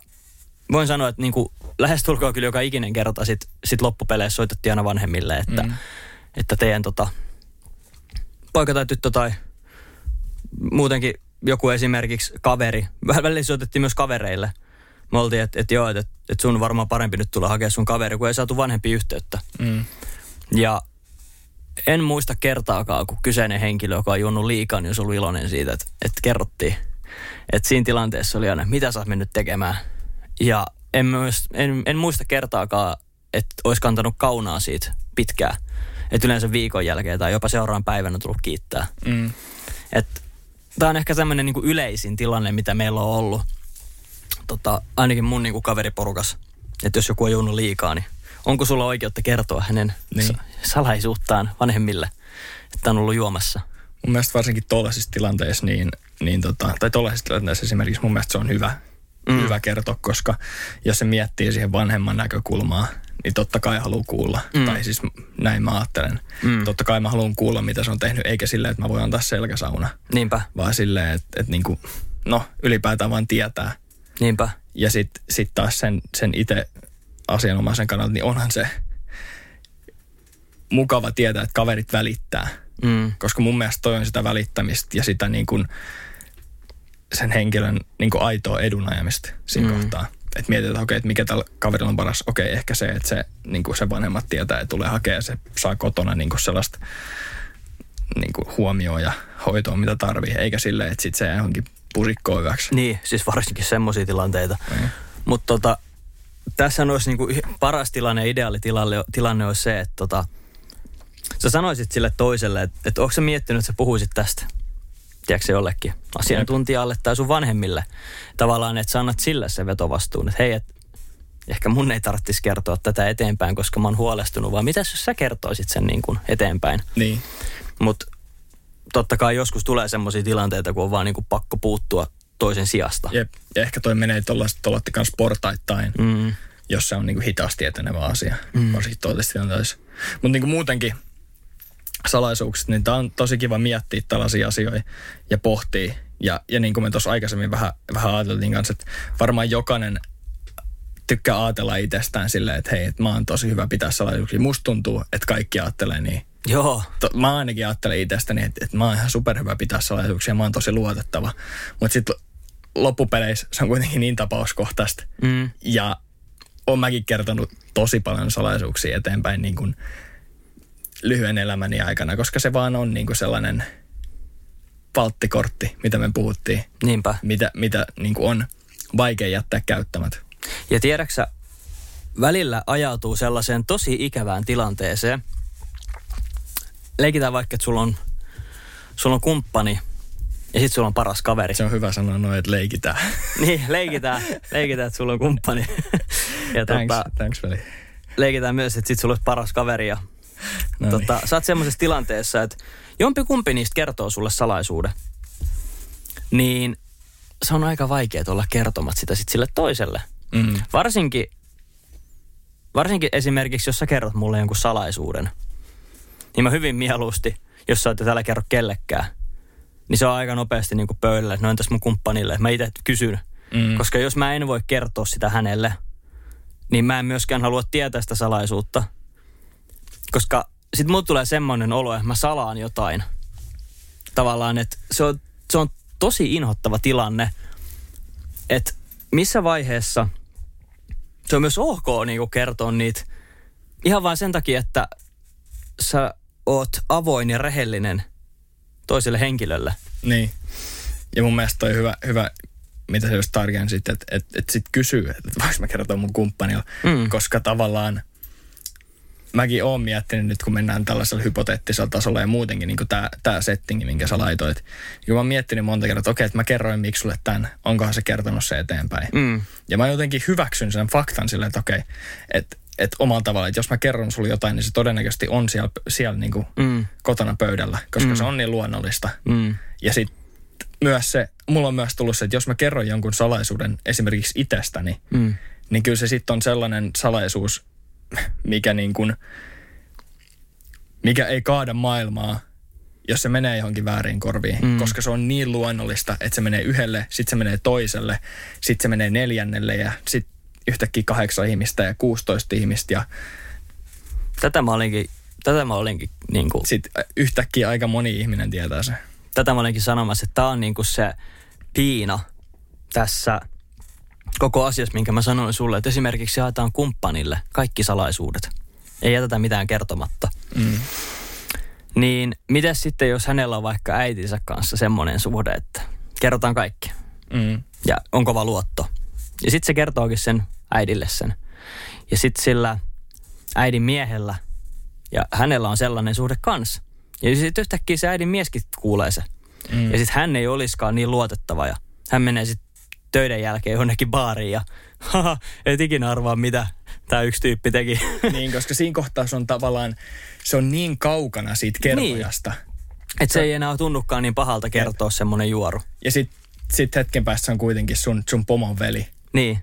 Speaker 2: voin sanoa, että niin lähestulkoon kyllä joka ikinen kerta sit, sit loppupeleissä soitettiin aina vanhemmille, että, mm. että teidän tota, poika tai tyttö tai muutenkin joku esimerkiksi kaveri. Vähän välillä soitettiin myös kavereille. Me oltiin, että et joo, että et sun varmaan parempi nyt tulla hakea sun kaveri, kun ei saatu vanhempi yhteyttä. Mm. Ja en muista kertaakaan, kun kyseinen henkilö, joka on juonut liikaa, niin olisi ollut iloinen siitä, että, että kerrottiin. Että siinä tilanteessa oli aina, mitä sä oot mennyt tekemään. Ja en, myös, en, en muista kertaakaan, että olisi kantanut kaunaa siitä pitkään. Että yleensä viikon jälkeen tai jopa seuraavan päivänä tullut kiittää. Mm. Tämä on ehkä tämmöinen niinku yleisin tilanne, mitä meillä on ollut. Tota, ainakin mun niinku kaveriporukas. Että jos joku on juonut liikaa, niin onko sulla oikeutta kertoa hänen niin. salaisuuttaan vanhemmille, että on ollut juomassa?
Speaker 3: Mun mielestä varsinkin tuollaisissa tilanteissa, niin, niin tota, tai tuollaisissa tilanteissa esimerkiksi mun mielestä se on hyvä, mm. hyvä kertoa, koska jos se miettii siihen vanhemman näkökulmaa, niin totta kai haluan kuulla.
Speaker 2: Mm.
Speaker 3: Tai siis näin mä ajattelen.
Speaker 2: Mm.
Speaker 3: Totta kai mä haluan kuulla, mitä se on tehnyt, eikä silleen, että mä voin antaa selkäsauna.
Speaker 2: Niinpä,
Speaker 3: Vaan silleen, että, että niinku, no ylipäätään vaan tietää.
Speaker 2: niinpä.
Speaker 3: Ja sitten sit taas sen, sen itse asianomaisen kannalta, niin onhan se mukava tietää, että kaverit välittää.
Speaker 2: Mm.
Speaker 3: Koska mun mielestä toi on sitä välittämistä ja sitä niin kuin sen henkilön niin kuin aitoa edunajamista siinä
Speaker 2: mm.
Speaker 3: kohtaa. Että mietitään, okei, että mikä tällä kaverilla on paras. Okei, ehkä se, että se, niin kuin se vanhemmat tietää ja tulee hakea ja se saa kotona niin kuin sellaista niin kuin huomioon ja hoitoa, mitä tarvii. Eikä silleen, että sit se jää johonkin pusikkoon hyväksi.
Speaker 2: Niin, siis varsinkin semmoisia tilanteita.
Speaker 3: Niin.
Speaker 2: Mutta tota, tässä olisi niinku yh- paras tilanne, ideaali tilanne, tilanne olisi se, että tota, sä sanoisit sille toiselle, että, että onko sä miettinyt, että sä puhuisit tästä, tiedätkö jollekin asiantuntijalle tai sun vanhemmille. Tavallaan, että sä annat sille se vetovastuun, että hei, että ehkä mun ei tarvitsisi kertoa tätä eteenpäin, koska mä oon huolestunut, vaan mitäs jos sä kertoisit sen niin kuin eteenpäin.
Speaker 3: Niin.
Speaker 2: Mutta totta kai joskus tulee semmoisia tilanteita, kun on vaan niin kuin pakko puuttua toisen sijasta.
Speaker 3: Jep. Ja ehkä toi menee tuollaista kanssa portaittain.
Speaker 2: Mm.
Speaker 3: jos se on niin kuin hitaasti etenevä asia, mm. varsinkin. Mutta niin kuin muutenkin salaisuukset, niin tämä on tosi kiva miettiä tällaisia asioita ja pohtia. Ja, ja niin kuin me tuossa aikaisemmin vähän, vähän ajateltiin kanssa, että varmaan jokainen tykkää ajatella itsestään silleen, että hei, että mä oon tosi hyvä pitää salaisuuksia. Musta tuntuu, että kaikki ajattelee niin.
Speaker 2: Joo,
Speaker 3: To, mä ainakin ajattelen itsestäni, että, että mä oon ihan superhyvä pitää salaisuuksia, mä oon tosi luotettava. Mutta sitten loppupeleissä se on kuitenkin niin tapauskohtaista.
Speaker 2: Mm.
Speaker 3: Ja on mäkin kertonut tosi paljon salaisuuksia eteenpäin niin kuin lyhyen elämäni aikana, koska se vaan on niin kuin sellainen valttikortti, mitä me puhuttiin,
Speaker 2: niinpä.
Speaker 3: mitä, mitä niin kuin on vaikea jättää käyttämättä.
Speaker 2: Ja tiedäksä, välillä ajautuu sellaiseen tosi ikävään tilanteeseen. Leikitään vaikka, että sulla on, sulla on kumppani ja sitten sulla on paras kaveri.
Speaker 3: Se on hyvä sanoa noin, että leikitään. <laughs>
Speaker 2: Niin, leikitään, leikitään, että sulla on kumppani. <laughs> ja
Speaker 3: thanks,
Speaker 2: tota,
Speaker 3: thanks veli.
Speaker 2: leikitään myös, että sit sulla olisi paras kaveri. Ja,
Speaker 3: No
Speaker 2: tota, sä oot semmoisessa tilanteessa, että jompi kumpi niistä kertoo sulle salaisuuden. Niin se on aika vaikea olla kertomat sitä sit sille toiselle.
Speaker 3: Mm.
Speaker 2: Varsinkin, varsinkin esimerkiksi, jos sä kerrot mulle jonkun salaisuuden, niin mä hyvin mieluusti, jos sä oot tällä kerro kellekään, niin se on aika nopeasti niin pöydälle, että no entäs mun kumppanille. Mä itse kysyn,
Speaker 3: Mm.
Speaker 2: koska jos mä en voi kertoa sitä hänelle, niin mä en myöskään halua tietää sitä salaisuutta. Koska sit mulle tulee semmoinen olo, että mä salaan jotain. Tavallaan, että se on, se on tosi inhottava tilanne, että missä vaiheessa se on myös ok niin kertoa niitä ihan vain sen takia, että sä oot avoin ja rehellinen toiselle henkilölle.
Speaker 3: Niin. Ja mun mielestä toi hyvä, hyvä mitä se just tarkensit, että et, et, sit kysyy, että voiko mä kertoa mun kumppanilla.
Speaker 2: Mm.
Speaker 3: Koska tavallaan mäkin oon miettinyt nyt, kun mennään tällaisella hypoteettisella tasolla ja muutenkin niin tämä tää settingi, minkä sä laitoit. Niin mä oon miettinyt monta kertaa, että okei, että mä kerroin miksi sulle tämän, onkohan se kertonut se eteenpäin.
Speaker 2: Mm.
Speaker 3: Ja mä jotenkin hyväksyn sen faktan silleen, että okei, että et omalla tavalla, että jos mä kerron sulle jotain, niin se todennäköisesti on siellä, siellä niin kuin
Speaker 2: Mm.
Speaker 3: kotona pöydällä, koska
Speaker 2: mm.
Speaker 3: se on niin luonnollista.
Speaker 2: Mm.
Speaker 3: Ja sitten myös se, mulla on myös tullut se, että jos mä kerron jonkun salaisuuden esimerkiksi itsestäni,
Speaker 2: Mm.
Speaker 3: niin kyllä se sitten on sellainen salaisuus, mikä niin kuin, mikä ei kaada maailmaa, jos se menee johonkin väärin korviin.
Speaker 2: Mm.
Speaker 3: Koska se on niin luonnollista, että se menee yhdelle, sitten se menee toiselle, sitten se menee neljännelle ja sitten yhtäkkiä kahdeksan ihmistä ja 16 ihmistä ja
Speaker 2: Tätä mä olinkin, tätä mä olinkin, niin kuin,
Speaker 3: sitten yhtäkkiä aika moni ihminen tietää se.
Speaker 2: tätä mä olinkin sanomassa, että tämä on niin kuin se piina tässä koko asiassa, minkä mä sanoin sulle, että esimerkiksi jaetaan kumppanille kaikki salaisuudet. Ei jätetä mitään kertomatta.
Speaker 3: Mm.
Speaker 2: Niin miten sitten, jos hänellä on vaikka äitinsä kanssa semmoinen suhde, että kerrotaan kaikki
Speaker 3: Mm.
Speaker 2: ja on kova luotto. Ja sitten se kertookin sen äidille sen. Ja sitten sillä äidin miehellä ja hänellä on sellainen suhde kanssa. Ja sitten yhtäkkiä se äidin mieskin kuulee se.
Speaker 3: Mm.
Speaker 2: Ja sitten hän ei olisikaan niin luotettava ja hän menee sitten töiden jälkeen jonnekin baariin ja <laughs> haha, et ikinä arvaa mitä tämä yksi tyyppi teki. <laughs>
Speaker 3: Niin, koska siinä kohtaa se on tavallaan, se on niin kaukana siitä kertojasta. Niin.
Speaker 2: että se ei enää tunnukaan niin pahalta kertoa semmoinen juoru.
Speaker 3: Ja sitten sit hetken päästä se on kuitenkin sun, sun pomon veli.
Speaker 2: Niin.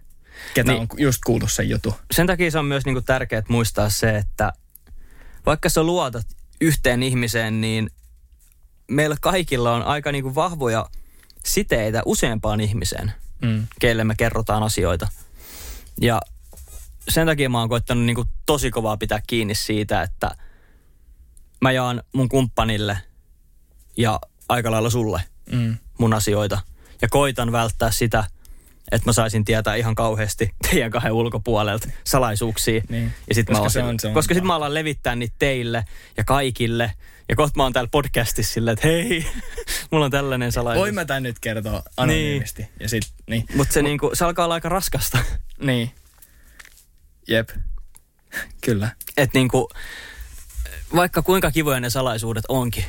Speaker 3: ketä
Speaker 2: Niin.
Speaker 3: on just kuultu sen jutun.
Speaker 2: sen takia se on myös niinku tärkeää muistaa se, että vaikka sä luotat yhteen ihmiseen, niin meillä kaikilla on aika niinku vahvoja siteitä useampaan ihmiseen,
Speaker 3: Mm.
Speaker 2: keille me kerrotaan asioita. Ja sen takia mä oon koittanut niinku tosi kovaa pitää kiinni siitä, että mä jaan mun kumppanille ja aika lailla sulle
Speaker 3: Mm.
Speaker 2: mun asioita. Ja koitan välttää sitä, että mä saisin tietää ihan kauheasti <laughs> teidän kahden ulkopuolelta salaisuuksia.
Speaker 3: Niin.
Speaker 2: Ja sit
Speaker 3: Koska
Speaker 2: mä,
Speaker 3: se
Speaker 2: alan-
Speaker 3: on- se on
Speaker 2: koska sit
Speaker 3: paha.
Speaker 2: mä alan levittää niitä teille ja kaikille. Ja kohta mä oon täällä podcastissa silleen, että hei, <laughs> mulla on tällainen salaisuus.
Speaker 3: Voin mä tän nyt kertoa anonyymisti. Ja sit, niin.
Speaker 2: Mutta se, niinku, se alkaa olla aika raskasta. <laughs>
Speaker 3: Niin. Jep. Kyllä.
Speaker 2: Että niinku, vaikka kuinka kivoja ne salaisuudet onkin,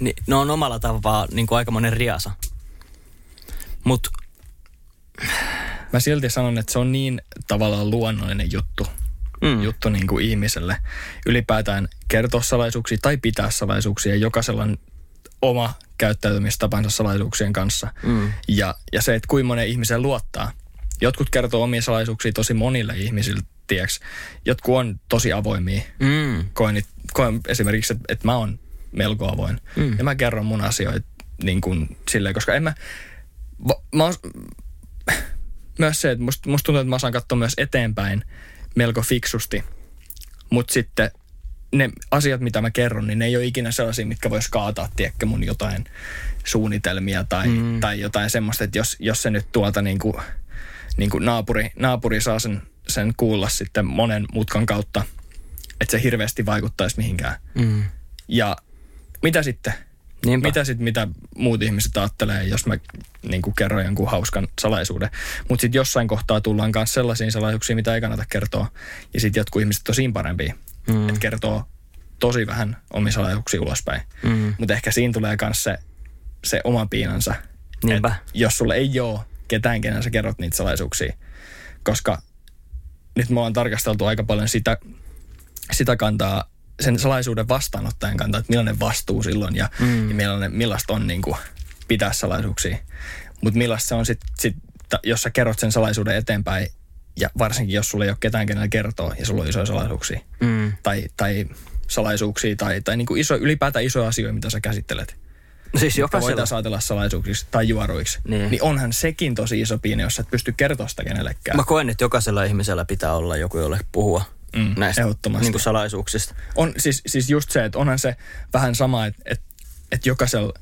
Speaker 2: niin ne on omalla tavallaan niinku aikamoinen riasa. Mutta
Speaker 3: Mä silti sanon, että se on niin tavallaan luonnollinen juttu,
Speaker 2: mm,
Speaker 3: juttu niin kuin ihmiselle. Ylipäätään kertoa salaisuuksia tai pitää salaisuuksia. Jokaisella on oma käyttäytymistapansa salaisuuksien kanssa.
Speaker 2: mm,
Speaker 3: Ja, ja se, että kuinka monen ihmisen luottaa. Jotkut kertoo omia salaisuuksia tosi monille ihmisille, tieks. Jotkut on tosi avoimia.
Speaker 2: mm,
Speaker 3: Koen, koen esimerkiksi, että, että mä oon melko avoin.
Speaker 2: Mm.
Speaker 3: Ja mä kerron mun asioita niin kuin silleen, koska en mä... Va, mä oon, myös se, että musta, musta tuntuu, että mä osaan katsoa myös eteenpäin melko fiksusti. Mutta sitten ne asiat, mitä mä kerron, niin ne ei ole ikinä sellaisia, mitkä vois kaataa, tiedätkö, mun jotain suunnitelmia tai, mm. tai jotain semmoista, että jos, jos se nyt tuolta niin kuin, niin kuin naapuri, naapuri saa sen, sen kuulla sitten monen mutkan kautta, että se hirveästi vaikuttaisi mihinkään.
Speaker 2: mm.
Speaker 3: Ja mitä sitten?
Speaker 2: Niinpä.
Speaker 3: Mitä sitten, mitä muut ihmiset ajattelee, jos mä niin kuin kerron jonkun hauskan salaisuuden. Mutta sitten jossain kohtaa tullaan myös sellaisiin salaisuuksiin, mitä ei kannata kertoa. Ja sitten jotkut ihmiset on siinä parempia,
Speaker 2: Mm.
Speaker 3: että kertoo tosi vähän omia salaisuuksia ulospäin.
Speaker 2: Mm.
Speaker 3: Mutta ehkä siinä tulee myös se, se oma piinansa.
Speaker 2: Niinpä.
Speaker 3: Et jos sulla ei ole ketään, kenen sä kerrot niitä salaisuuksia. Koska nyt me ollaan tarkasteltu aika paljon sitä, sitä kantaa, sen salaisuuden vastaanottajan kantaa, että millainen vastuu silloin ja, mm. ja millainen, millaista on niin kuin, pitää salaisuuksia. Mutta millaista se on sitten, sit, jos sä kerrot sen salaisuuden eteenpäin ja varsinkin jos sulla ei ole ketään, kenellä kertoo ja sulla on isoja salaisuuksia
Speaker 2: Mm.
Speaker 3: tai, tai salaisuuksia tai, tai niin kuin iso, ylipäätään isoja asioita, mitä sä käsittelet
Speaker 2: No Siis jokaisella.
Speaker 3: voitaisiin ajatella salaisuuksiksi tai juoruiksi,
Speaker 2: Niin.
Speaker 3: niin. onhan sekin tosi iso piine, jos sä et pysty kertoa sitä kenellekään.
Speaker 2: Mä koen, että jokaisella ihmisellä pitää olla joku, jolle puhua
Speaker 3: Mm,
Speaker 2: näistä niin kuin salaisuuksista.
Speaker 3: On siis, siis just se, että onhan se vähän sama, että, että, että jokaisella,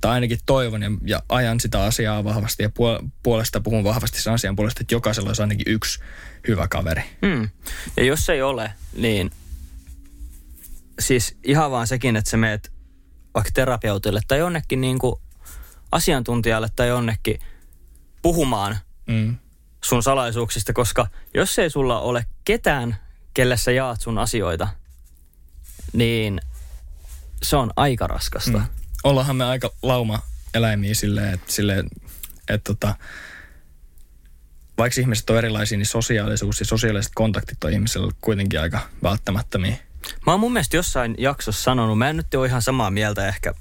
Speaker 3: tai ainakin toivon ja, ja ajan sitä asiaa vahvasti ja puol- puolesta puhun vahvasti sen asian puolesta, että jokaisella olisi ainakin yksi hyvä kaveri.
Speaker 2: Mm. Ja jos ei ole, niin siis ihan vaan sekin, että sä meet vaikka terapeutille tai jonnekin niin kuin asiantuntijalle tai jonnekin puhumaan
Speaker 3: Mm.
Speaker 2: sun salaisuuksista, koska jos ei sulla ole ketään, kelle sä jaat sun asioita, niin se on aika raskasta.
Speaker 3: Mm. Ollaanhan me aika lauma eläimiä silleen, että, silleen, että tota, vaikka ihmiset on erilaisia, niin sosiaalisuus ja sosiaaliset kontaktit on ihmisillä kuitenkin aika välttämättömiä.
Speaker 2: Mä oon mun mielestä jossain jaksossa sanonut, mä en nyt ole ihan samaa mieltä ehkä,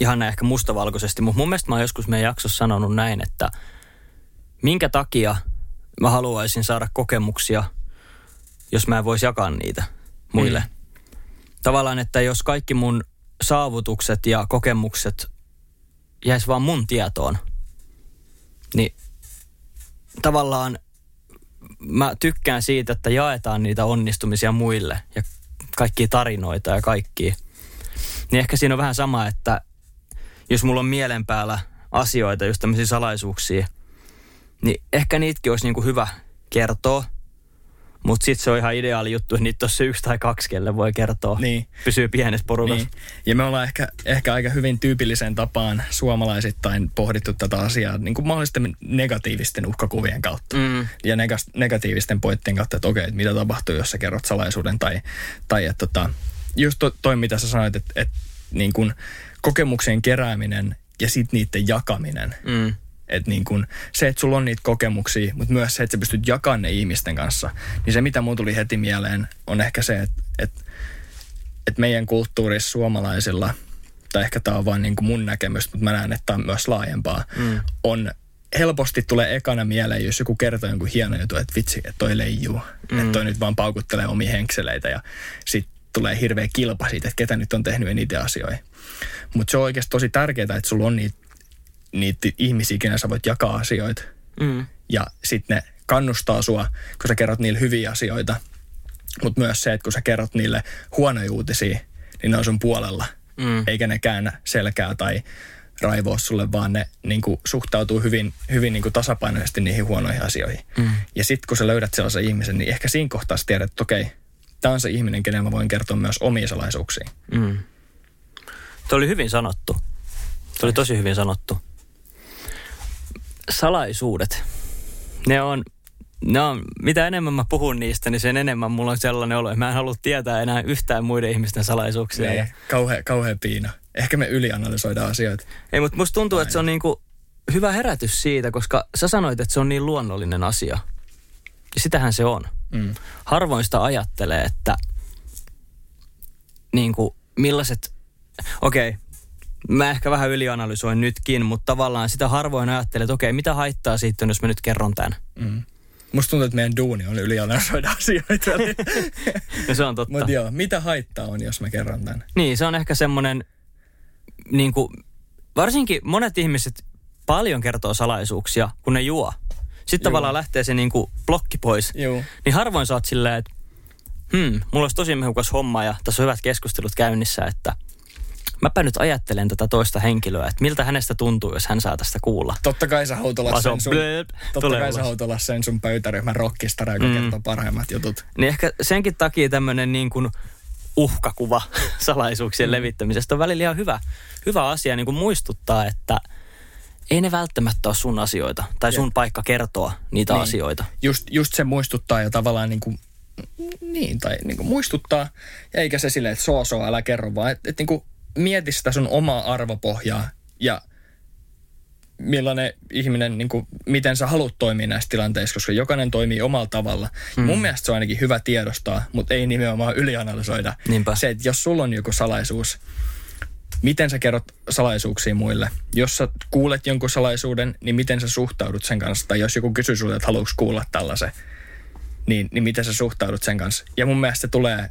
Speaker 2: ihan ehkä mustavalkoisesti, mutta mun mielestä mä oon joskus meidän jaksossa sanonut näin, että minkä takia mä haluaisin saada kokemuksia, jos mä en voisi jakaa niitä muille. Mm. Tavallaan, että jos kaikki mun saavutukset ja kokemukset jäis vaan mun tietoon, niin tavallaan mä tykkään siitä, että jaetaan niitä onnistumisia muille ja kaikkia tarinoita ja kaikkia. Niin ehkä siinä on vähän sama, että jos mulla on mielen päällä asioita, just tämmöisiä salaisuuksia, niin ehkä niitäkin olisi niinku hyvä kertoa. Mutta sitten se on ihan ideaali juttu, että niitä on se yksi tai kaksi, kelle voi kertoa.
Speaker 3: Niin.
Speaker 2: Pysyy pienessä porukassa.
Speaker 3: Niin. Ja me ollaan ehkä, ehkä aika hyvin tyypilliseen tapaan suomalaisittain pohdittu tätä asiaa niin kuin mahdollisten negatiivisten uhkakuvien kautta.
Speaker 2: Mm.
Speaker 3: Ja negatiivisten pointtien kautta, että okei, että mitä tapahtuu, jos sä kerrot salaisuuden. Tai, tai että tota, just to, toi, mitä sä sanoit, että, että niin kuin kokemuksien kerääminen ja sitten niiden jakaminen.
Speaker 2: Mm.
Speaker 3: Että niin kun, se, että sulla on niitä kokemuksia, mutta myös se, että sä pystyt jakamaan ne ihmisten kanssa. Niin se, mitä mun tuli heti mieleen, on ehkä se, että, että, että meidän kulttuurissa suomalaisilla, tai ehkä tämä on vain niin mun näkemys, mutta mä näen, että tämä on myös laajempaa, mm. on helposti tulee ekana mieleen, jos joku kertoo jonkun hienon jutun, että vitsi, että toi leijuu. Mm. Että toi nyt vaan paukuttelee omia henkseleitä ja sitten tulee hirveä kilpa siitä, että ketä nyt on tehnyt eniten asioita. Mutta se on oikeasti tosi tärkeää, että sulla on niitä, niitä ihmisiä, kenen sä voit jakaa asioita.
Speaker 2: Mm.
Speaker 3: Ja sitten ne kannustaa sua, kun sä kerrot niille hyviä asioita. Mutta myös se, että kun sä kerrot niille huonoja uutisia, niin ne on sun puolella.
Speaker 2: Mm.
Speaker 3: Eikä ne käännä selkää tai raivoa sulle, vaan ne niin kuin, suhtautuu hyvin, hyvin niin kuin, tasapainoisesti niihin huonoihin asioihin. Mm. Ja sitten kun sä löydät sellaisen ihmisen, niin ehkä siinä kohtaa sä tiedät, että okei, tämä on se ihminen, kenen mä voin kertoa myös omia salaisuuksia.
Speaker 2: Mm. Tuo oli hyvin sanottu. Tuo oli tosi hyvin sanottu. Salaisuudet. Ne on, ne on, mitä enemmän mä puhun niistä, niin sen enemmän mulla on sellainen olo, että mä en halua tietää enää yhtään muiden ihmisten salaisuuksia. Ja,
Speaker 3: Niin, kauhea, kauhea piina. Ehkä me ylianalysoidaan asioita.
Speaker 2: ei, mutta musta tuntuu, että se on niinku hyvä herätys siitä, koska sä sanoit, että se on niin luonnollinen asia. Ja sitähän se on.
Speaker 3: Mm.
Speaker 2: harvoin sitä ajattelee, että niin kuin, millaiset, okei, okay, mä ehkä vähän ylianalysoin nytkin, mutta tavallaan sitä harvoin ajattelee, että okei, mitä haittaa siitä jos mä nyt kerron tämän.
Speaker 3: Mm. Musta tuntuu, että meidän duuni on ylianalysoida <laughs> asioita.
Speaker 2: Ja se on totta.
Speaker 3: Mutta joo, mitä haittaa on, jos mä kerron tämän?
Speaker 2: Niin, se on ehkä semmoinen, niin kuin, varsinkin monet ihmiset paljon kertoo salaisuuksia, kun ne juo. Sitten
Speaker 3: Joo.
Speaker 2: tavallaan lähtee se niin kuin blokki pois.
Speaker 3: Joo.
Speaker 2: Niin harvoin oot silleen, että hmm, mulla olisi tosi mehukas homma ja tässä on hyvät keskustelut käynnissä, että mäpä nyt ajattelen tätä toista henkilöä, että miltä hänestä tuntuu, jos hän saa tästä kuulla.
Speaker 3: Totta kai sä
Speaker 2: se
Speaker 3: sen sun,
Speaker 2: blööp,
Speaker 3: totta kai sä sen sun pöytäryhmän rockistara, joka
Speaker 2: Mm.
Speaker 3: kertoo parhaimmat jutut.
Speaker 2: Niin ehkä senkin takia tämmöinen niin kuin uhkakuva <laughs> salaisuuksien mm. levittämisestä on välillä ihan hyvä, hyvä asia niin kuin muistuttaa, että ei ne välttämättä ole sun asioita tai sun
Speaker 3: Jep.
Speaker 2: paikka kertoa niitä
Speaker 3: Niin.
Speaker 2: asioita.
Speaker 3: Just, just se muistuttaa ja tavallaan niin kuin, niin, tai niin kuin muistuttaa, ja eikä se silleen, että soo soo, älä kerro, vaan että et niin kuin mieti sitä sun omaa arvopohjaa ja millainen ihminen, niin kuin, miten sä haluat toimia näissä tilanteissa, koska jokainen toimii omalla tavalla. Mm. Mun mielestä se on ainakin hyvä tiedostaa, mutta ei nimenomaan ylianalysoida.
Speaker 2: Niinpä.
Speaker 3: Se, että jos sulla on joku salaisuus, miten sä kerrot salaisuuksia muille? Jos sä kuulet jonkun salaisuuden, niin miten sä suhtaudut sen kanssa? Tai jos joku kysyy sulle, että haluatko kuulla tällaisen, niin, niin miten sä suhtaudut sen kanssa? Ja mun mielestä se tulee,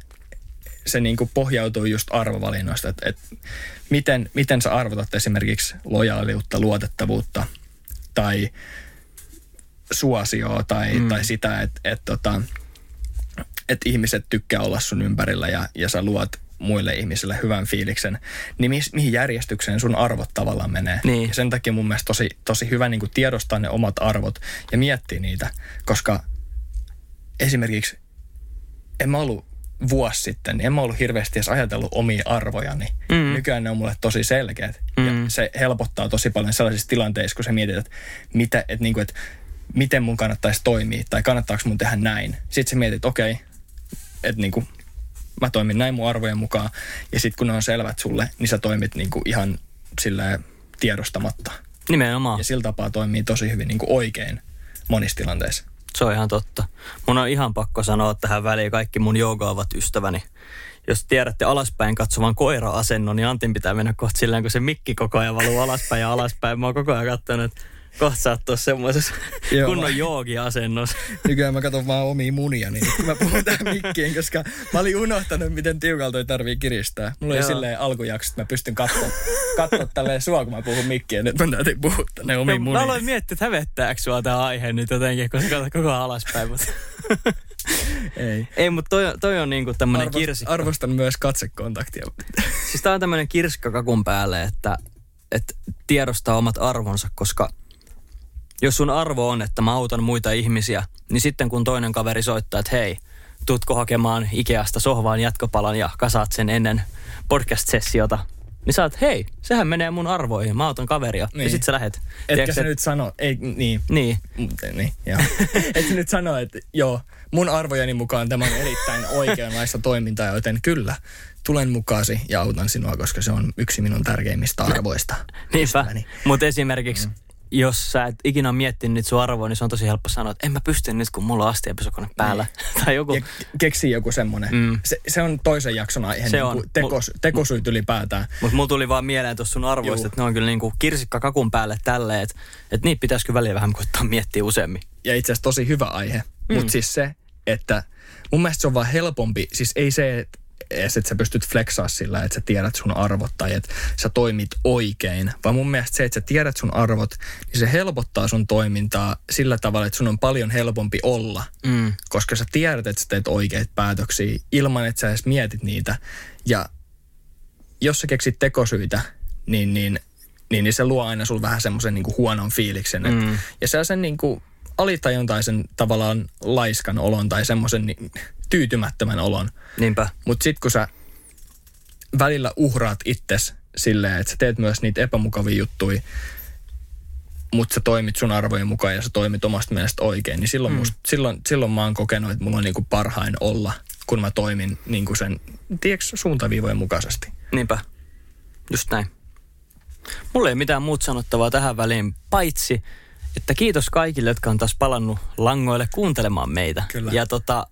Speaker 3: se niin kuin pohjautuu just arvovalinnoista, että, että miten, miten sä arvotat esimerkiksi lojaaliutta, luotettavuutta tai suosioa tai, mm. tai sitä, että, että, tota, että ihmiset tykkää olla sun ympärillä ja, ja sä luot muille ihmisille hyvän fiiliksen, niin mis, mihin järjestykseen sun arvot tavallaan menee.
Speaker 2: Niin.
Speaker 3: Ja sen takia mun mielestä tosi, tosi hyvä niin kuin tiedostaa ne omat arvot ja miettiä niitä, koska esimerkiksi en mä ollut vuosi sitten, niin en mä ollut hirveästi edes ajatellut omia arvojani.
Speaker 2: Mm.
Speaker 3: Nykyään ne on mulle tosi selkeät. Mm. Ja se helpottaa tosi paljon sellaisissa tilanteissa, kun sä mietit, että, mitä, että, niin kuin, että miten mun kannattaisi toimia tai kannattaako mun tehdä näin. Sitten sä mietit, että okei, että niin kuin, mä toimin näin mun arvojen mukaan. Ja sitten kun ne on selvät sulle, niin sä toimit niin kuin ihan silleen tiedostamatta.
Speaker 2: Nimenomaan.
Speaker 3: Ja sillä tapaa toimii tosi hyvin niin kuin oikein monissa tilanteissa.
Speaker 2: Se on ihan totta. Mun on ihan pakko sanoa tähän väliin kaikki mun joogaavat ystäväni. Jos tiedätte alaspäin katsovan koira-asennon, niin Antin pitää mennä kohta silleen, kun se mikki koko ajan valuu alaspäin ja alaspäin. Mä oon koko ajan katsonut, että kohta sä oot semmoisessa kunnon joogi-asennossa.
Speaker 3: Nykyään mä katson vaan omia munia, niin kun mä puhun tähän mikkiin, koska mä olin unohtanut, miten tiukalta toi tarvii kiristää. Mulla oli
Speaker 2: Joo.
Speaker 3: silleen alkujakso, että mä pystyn katsoa, katsoa tälleen sua, kun mä puhun mikkiin. Nyt mun täytyy puhua tänne omiin
Speaker 2: No, mä aloin miettiä, että hävettääkö sua tämä aihe nyt jotenkin, kun sä katsot koko ajan alaspäin. Mutta... <laughs>
Speaker 3: Ei.
Speaker 2: Ei, mutta toi, toi on niinku tämmönen
Speaker 3: Arvost-
Speaker 2: kirsikka.
Speaker 3: Arvostan myös katsekontaktia.
Speaker 2: Siis tää on tämmönen kirsikka kakun päälle, että, että tiedostaa omat arvonsa, koska jos sun arvo on, että mä autan muita ihmisiä, niin sitten kun toinen kaveri soittaa, että hei, tutko hakemaan Ikeasta sohvaan jatkopalan ja kasaat sen ennen podcast-sessiota, niin sä oot, hei, sehän menee mun arvoihin, mä autan kaveria. Niin. Ja sit sä lähet.
Speaker 3: Etkä
Speaker 2: Tiedätkö,
Speaker 3: sä
Speaker 2: et-
Speaker 3: nyt sano, ei, niin,
Speaker 2: Niin,
Speaker 3: niin, joo. <laughs> Et sä nyt sano, että joo, mun arvojeni mukaan tämä on erittäin oikeanlaista toimintaa, joten kyllä, tulen mukaasi ja autan sinua, koska se on yksi minun tärkeimmistä arvoista.
Speaker 2: niinpä. Mutta esimerkiksi mm. Jos sä et ikinä miettinyt niitä sun arvoa, niin se on tosi helppo sanoa, että en mä pysty nyt, kun mulla on astiapesukone päällä. <laughs> tai joku.
Speaker 3: Ja keksii joku semmoinen. Mm. Se, se, on toisen jakson aihe,
Speaker 2: Se
Speaker 3: niin
Speaker 2: on.
Speaker 3: kuin tekos, tekosyyt ylipäätään.
Speaker 2: Mutta mulla tuli vaan mieleen tuossa sun arvoista,
Speaker 3: Juu.
Speaker 2: että ne on kyllä niinku kirsikka kakun päälle tälleen, että, että niitä pitäisikö välillä vähän koittaa miettiä useammin.
Speaker 3: ja itse asiassa tosi hyvä aihe. Mm. Mutta siis se, että mun mielestä se on vaan helpompi, siis ei se, että edes, että sä pystyt flexaa sillä, että sä tiedät sun arvot tai että sä toimit oikein, vaan mun mielestä se, että sä tiedät sun arvot, niin se helpottaa sun toimintaa sillä tavalla, että sun on paljon helpompi olla,
Speaker 2: Mm.
Speaker 3: koska sä tiedät, että sä teet oikeita päätöksiä ilman, että sä edes mietit niitä. Ja jos sä keksit tekosyitä, niin, niin, niin, niin se luo aina sul vähän semmoisen niin huonon fiiliksen. Et,
Speaker 2: Mm.
Speaker 3: Ja se sen niin kuin alitajuntaisen tavallaan laiskan olon tai semmoisen niin, tyytymättömän olon.
Speaker 2: Niinpä.
Speaker 3: Mutta sitten kun sä välillä uhraat itses silleen, että sä teet myös niitä epämukavia juttuja, mutta sä toimit sun arvojen mukaan ja sä toimit omasta mielestä oikein, niin silloin, mm. musta, silloin, silloin mä oon kokenut, että mulla on niinku parhain olla, kun mä toimin niinku sen, tiedätkö, suuntaviivojen mukaisesti.
Speaker 2: Niinpä. Just näin. Mulla ei mitään muuta sanottavaa tähän väliin, paitsi, että kiitos kaikille, jotka on taas palannut langoille kuuntelemaan meitä.
Speaker 3: Kyllä.
Speaker 2: Ja tota,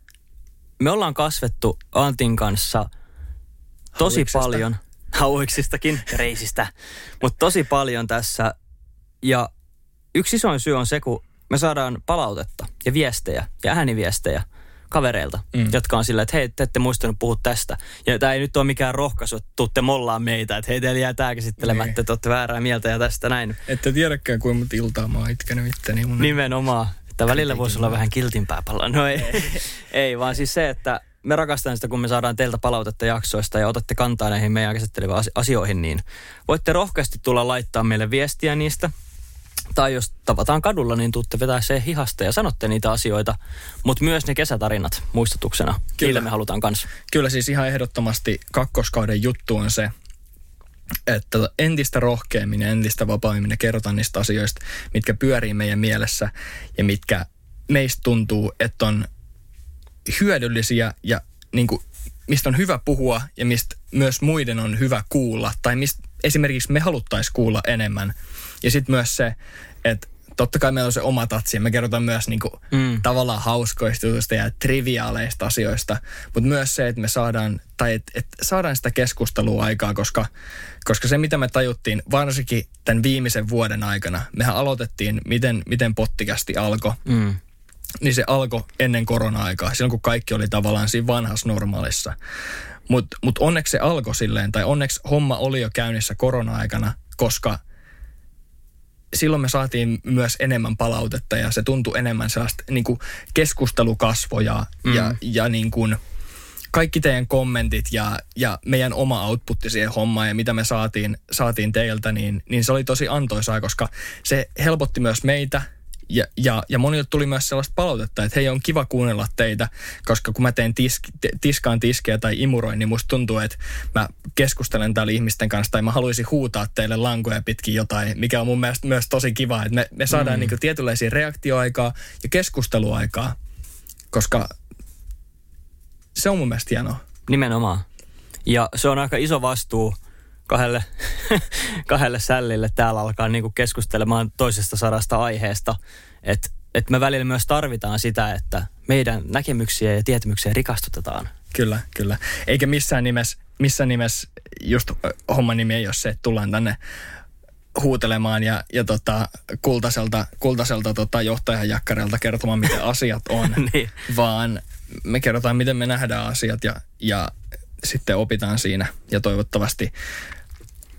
Speaker 2: me ollaan kasvettu Antin kanssa tosi
Speaker 3: Hauiksesta.
Speaker 2: paljon, hauiksistakin, reisistä, mutta tosi paljon tässä. Ja yksi isoin syy on se, kun me saadaan palautetta ja viestejä ja ääniviestejä kavereilta,
Speaker 3: Mm.
Speaker 2: jotka on sillä, että hei, te ette muistanut puhua tästä. Ja tämä ei nyt ole mikään rohkaisu, että tuutte mollaan meitä, että hei, teillä jää tämä käsittelemättä,
Speaker 3: Niin.
Speaker 2: te olette väärää mieltä ja tästä näin.
Speaker 3: Ette tiedäkään, kuinka monta iltaa mä oon itkenyt itteni. Mun
Speaker 2: Nimenomaan. Että välillä voisi olla vähän kiltimpää palaa. No ei, <laughs>
Speaker 3: Ei.
Speaker 2: vaan siis se, että me rakastamme sitä, kun me saadaan teiltä palautetta jaksoista ja otatte kantaa näihin meidän käsitteleviin asi- asioihin, niin voitte rohkeasti tulla laittaa meille viestiä niistä. Tai jos tavataan kadulla, niin tuutte vetää se hihasta ja sanotte niitä asioita. Mutta myös ne kesätarinat muistutuksena. Kyllä. Niille me halutaan kanssa.
Speaker 3: Kyllä siis ihan ehdottomasti kakkoskauden juttu on se, että entistä rohkeammin ja entistä vapaammin me kerrotaan niistä asioista, mitkä pyörii meidän mielessä ja mitkä meistä tuntuu, että on hyödyllisiä ja niin kuin, mistä on hyvä puhua ja mistä myös muiden on hyvä kuulla tai mistä esimerkiksi me haluttaisiin kuulla enemmän. Ja sitten myös se, että totta kai meillä on se oma tatsi ja me kerrotaan myös niin kuin,
Speaker 2: Mm.
Speaker 3: tavallaan hauskoista ja triviaaleista asioista, mutta myös se, että me saadaan, tai et, et saadaan sitä keskustelua aikaa, koska, koska se mitä me tajuttiin, varsinkin tämän viimeisen vuoden aikana, mehän aloitettiin, miten, miten pottikästi alkoi,
Speaker 2: Mm.
Speaker 3: niin se alkoi ennen korona-aikaa, silloin kun kaikki oli tavallaan siinä vanhassa normaalissa. Mutta mut onneksi se alkoi silleen, tai onneksi homma oli jo käynnissä korona-aikana, koska silloin me saatiin myös enemmän palautetta ja se tuntui enemmän sellaista niin kuin keskustelukasvoja mm. ja, ja niin kuin kaikki teidän kommentit ja, ja meidän oma outputti siihen hommaan ja mitä me saatiin, saatiin teiltä, niin, niin se oli tosi antoisaa, koska se helpotti myös meitä ja, ja, ja monille tuli myös sellaista palautetta, että hei on kiva kuunnella teitä, koska kun mä teen tisk, te- tiskaan tiskejä tai imuroin, niin musta tuntuu, että mä keskustelen täällä ihmisten kanssa tai mä haluaisin huutaa teille lankoja pitkin jotain, mikä on mun mielestä myös tosi kiva, että me, me saadaan mm. niin tietynlaisia reaktioaikaa ja keskusteluaikaa, koska se on mun mielestä hienoa.
Speaker 2: Nimenomaan. Ja se on aika iso vastuu kahdelle, <laughs> kahdelle sällille täällä alkaa niinku keskustelemaan toisesta sadasta aiheesta. Että et me välillä myös tarvitaan sitä, että meidän näkemyksiä ja tietämyksiä rikastutetaan.
Speaker 3: Kyllä, kyllä. Eikä missään nimessä, missään nimessä just homman nimi ei ole se, että tullaan tänne huutelemaan ja, ja tota, kultaiselta, kultaiselta tota, johtajan jakkarelta kertomaan, miten asiat on, <laughs>
Speaker 2: Niin.
Speaker 3: vaan me kerrotaan, miten me nähdään asiat ja, ja sitten opitaan siinä ja toivottavasti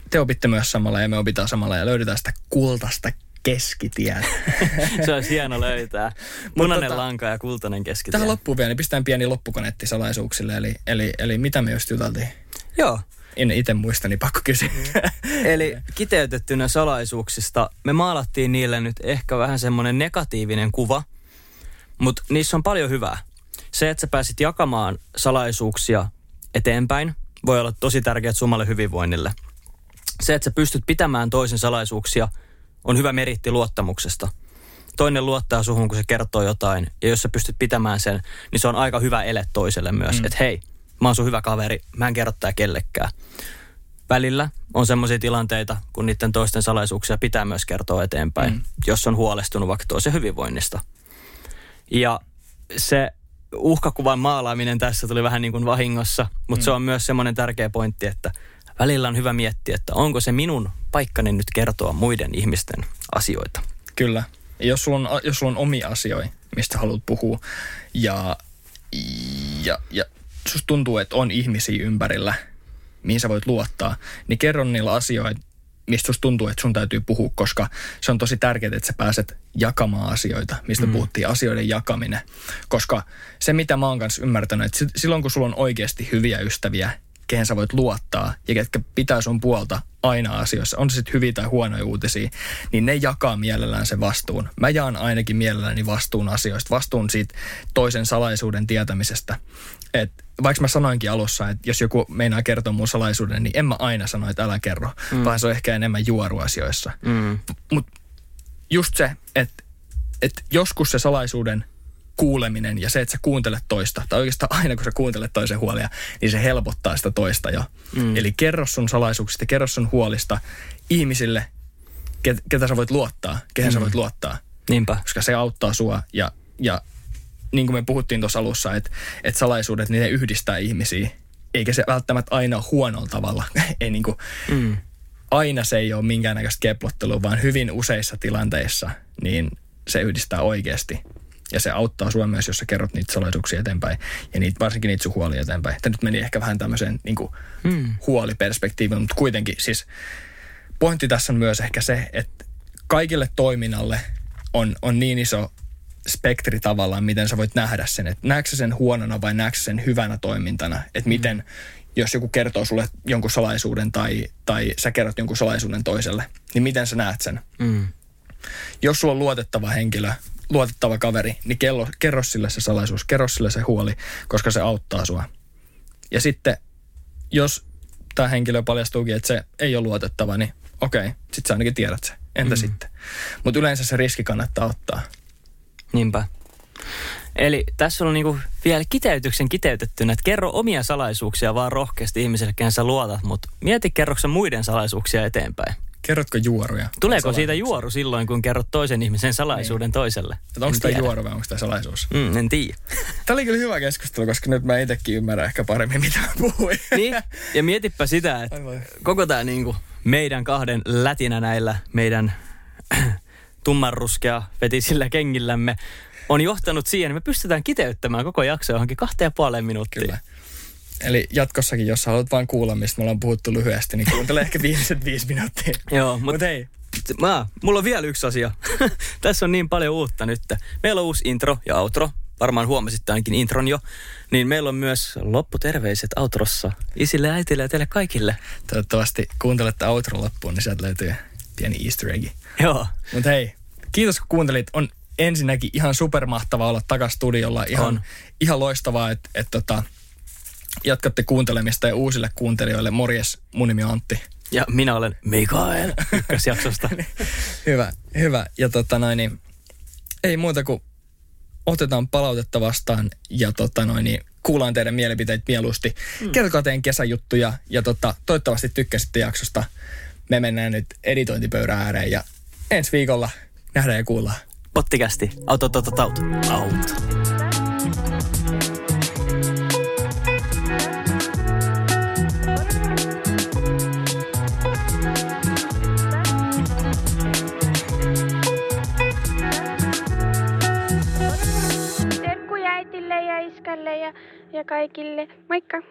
Speaker 3: te opitte myös samalla ja me opitaan samalla ja löydetään sitä kultaista keskitietä. <laughs>
Speaker 2: Se olisi hieno löytää. Punainen
Speaker 3: tota-
Speaker 2: lanka ja kultainen keskitie.
Speaker 3: Tähän loppuun vielä, niin pistetään pieni loppukonetti salaisuuksille, eli, eli, eli mitä me just juteltiin?
Speaker 2: Joo.
Speaker 3: En itse muista, niin pakko kysyä.
Speaker 2: Eli kiteytettynä salaisuuksista me maalattiin niille nyt ehkä vähän semmoinen negatiivinen kuva, mutta niissä on paljon hyvää. Se, että sä pääsit jakamaan salaisuuksia eteenpäin, voi olla tosi tärkeää summalle hyvinvoinnille. Se, että sä pystyt pitämään toisen salaisuuksia, on hyvä meritti luottamuksesta. Toinen luottaa suhun, kun se kertoo jotain, ja jos sä pystyt pitämään sen, niin se on aika hyvä ele toiselle myös. Mm. Että hei, mä oon sun hyvä kaveri, mä en kerro tää kellekään. välillä on semmoisia tilanteita, kun niiden toisten salaisuuksia pitää myös kertoa eteenpäin, mm. jos on huolestunut vaikka toisen hyvinvoinnista. Ja se uhkakuvan maalaaminen tässä tuli vähän niin kuin vahingossa, mutta mm. se on myös semmoinen tärkeä pointti, että välillä on hyvä miettiä, että onko se minun paikkani nyt kertoa muiden ihmisten asioita.
Speaker 3: Kyllä. Jos sulla on, jos sulla on omia asioita, mistä haluat puhua, ja, ja, ja susta tuntuu, että on ihmisiä ympärillä, mihin sä voit luottaa, niin kerro niillä asioita, mistä susta tuntuu, että sun täytyy puhua, koska se on tosi tärkeää, että sä pääset jakamaan asioita, mistä mm. puhuttiin, asioiden jakaminen. Koska se, mitä mä oon kanssa ymmärtänyt, että silloin kun sulla on oikeasti hyviä ystäviä, kehen sä voit luottaa ja ketkä pitää sun puolta aina asioissa, on se sitten hyviä tai huonoja uutisia, niin ne jakaa mielellään sen vastuun. Mä jaan ainakin mielelläni vastuun asioista, vastuun siitä toisen salaisuuden tietämisestä. Et vaikka mä sanoinkin alussa, että jos joku meinaa kertoa mun salaisuuden, niin en mä aina sano, että älä kerro, mm. vaan se on ehkä enemmän juoruasioissa. Mm. Mutta just se, että, että joskus se salaisuuden – kuuleminen ja se, että sä kuuntelet toista, tai oikeastaan aina kun sä kuuntelet toisen huolia, niin se helpottaa sitä toista jo. Mm. Eli kerro sun salaisuuksista, kerro sun huolista ihmisille, ket, ketä sä voit luottaa, kehen mm. sä voit luottaa.
Speaker 2: Niinpä.
Speaker 3: Koska se auttaa sua ja, ja niin kuin me puhuttiin tuossa alussa, että, että salaisuudet, niin ne yhdistää ihmisiä, eikä se välttämättä aina huonolla tavalla. <laughs> ei niin kuin, mm. Aina se ei ole minkäännäköistä keplottelua, vaan hyvin useissa tilanteissa niin se yhdistää oikeasti ja se auttaa sua myös, jos sä kerrot niitä salaisuuksia eteenpäin ja niitä, varsinkin niitä sun huolia eteenpäin. Tämä nyt meni ehkä vähän tämmöiseen niin kuin hmm. huoliperspektiiviin, mutta kuitenkin siis pointti tässä on myös ehkä se, että kaikille toiminnalle on, on niin iso spektri tavallaan, miten sä voit nähdä sen. Että näetkö sen huonona vai näetkö sen hyvänä toimintana? Että hmm. miten, jos joku kertoo sulle jonkun salaisuuden tai, tai sä kerrot jonkun salaisuuden toiselle, niin miten sä näet sen? Mm. Jos sulla on luotettava henkilö, luotettava kaveri, niin kello, kerro sille se salaisuus, kerro sille se huoli, koska se auttaa sua. Ja sitten, jos tämä henkilö paljastuukin, että se ei ole luotettava, niin okei, sit sä ainakin tiedät se. Entä mm. sitten? Mutta yleensä se riski kannattaa ottaa.
Speaker 2: Niinpä. Eli tässä on niinku vielä kiteytyksen kiteytettynä, että kerro omia salaisuuksia vaan rohkeasti ihmiselle, kenen sä luotat, mutta mieti kerroksen muiden salaisuuksia eteenpäin.
Speaker 3: Kerrotko juoruja?
Speaker 2: Tuleeko siitä juoru silloin, kun kerrot toisen ihmisen salaisuuden niin. toiselle?
Speaker 3: Että onko tämä juoru vai onko tämä salaisuus?
Speaker 2: Mm, en tiedä. <laughs>
Speaker 3: Tämä oli kyllä hyvä keskustelu, koska nyt mä itsekin ymmärrän ehkä paremmin, mitä mä puhuin. <laughs>
Speaker 2: Niin, ja mietipä sitä, että koko tämä niinku meidän kahden lätinä näillä meidän tummanruskea fetisillä kengillämme on johtanut siihen, että me pystytään kiteyttämään koko jakso johonkin kahteen ja puoleen minuuttia. Kyllä.
Speaker 3: Eli jatkossakin, jos haluat vain kuulla, mistä me ollaan puhuttu lyhyesti, niin kuuntele ehkä viimeiset viisi minuuttia. <laughs>
Speaker 2: Joo, mutta Mut hei. Mä, mulla on vielä yksi asia. <laughs> Tässä on niin paljon uutta nyt. Meillä on uusi intro ja outro. Varmaan huomasitte ainakin intron jo. Niin meillä on myös lopputerveiset outrossa. Isille, äitille ja teille kaikille.
Speaker 3: Toivottavasti kuuntelette outron loppuun, niin sieltä löytyy pieni easter egg.
Speaker 2: Joo.
Speaker 3: Mutta hei, kiitos kun kuuntelit. On ensinnäkin ihan supermahtavaa olla takas studiolla. Ihan, on. ihan loistavaa, että et, tota, jatkatte kuuntelemista ja uusille kuuntelijoille. Morjes, mun nimi on Antti.
Speaker 2: Ja minä olen Mikael ykkösjaksosta. <laughs>
Speaker 3: hyvä, hyvä. Ja tota noin, niin, ei muuta kuin otetaan palautetta vastaan ja tota noin, niin, kuullaan teidän mielipiteitä mieluusti. Mm. Kertokaa teidän kesäjuttuja ja tota, toivottavasti tykkäsitte jaksosta. Me mennään nyt editointipöydän ääreen ja ensi viikolla nähdään ja kuullaan.
Speaker 2: Pottikästi. Auto, auto, auto, auto. auto.
Speaker 4: ja kaikille. Moikka!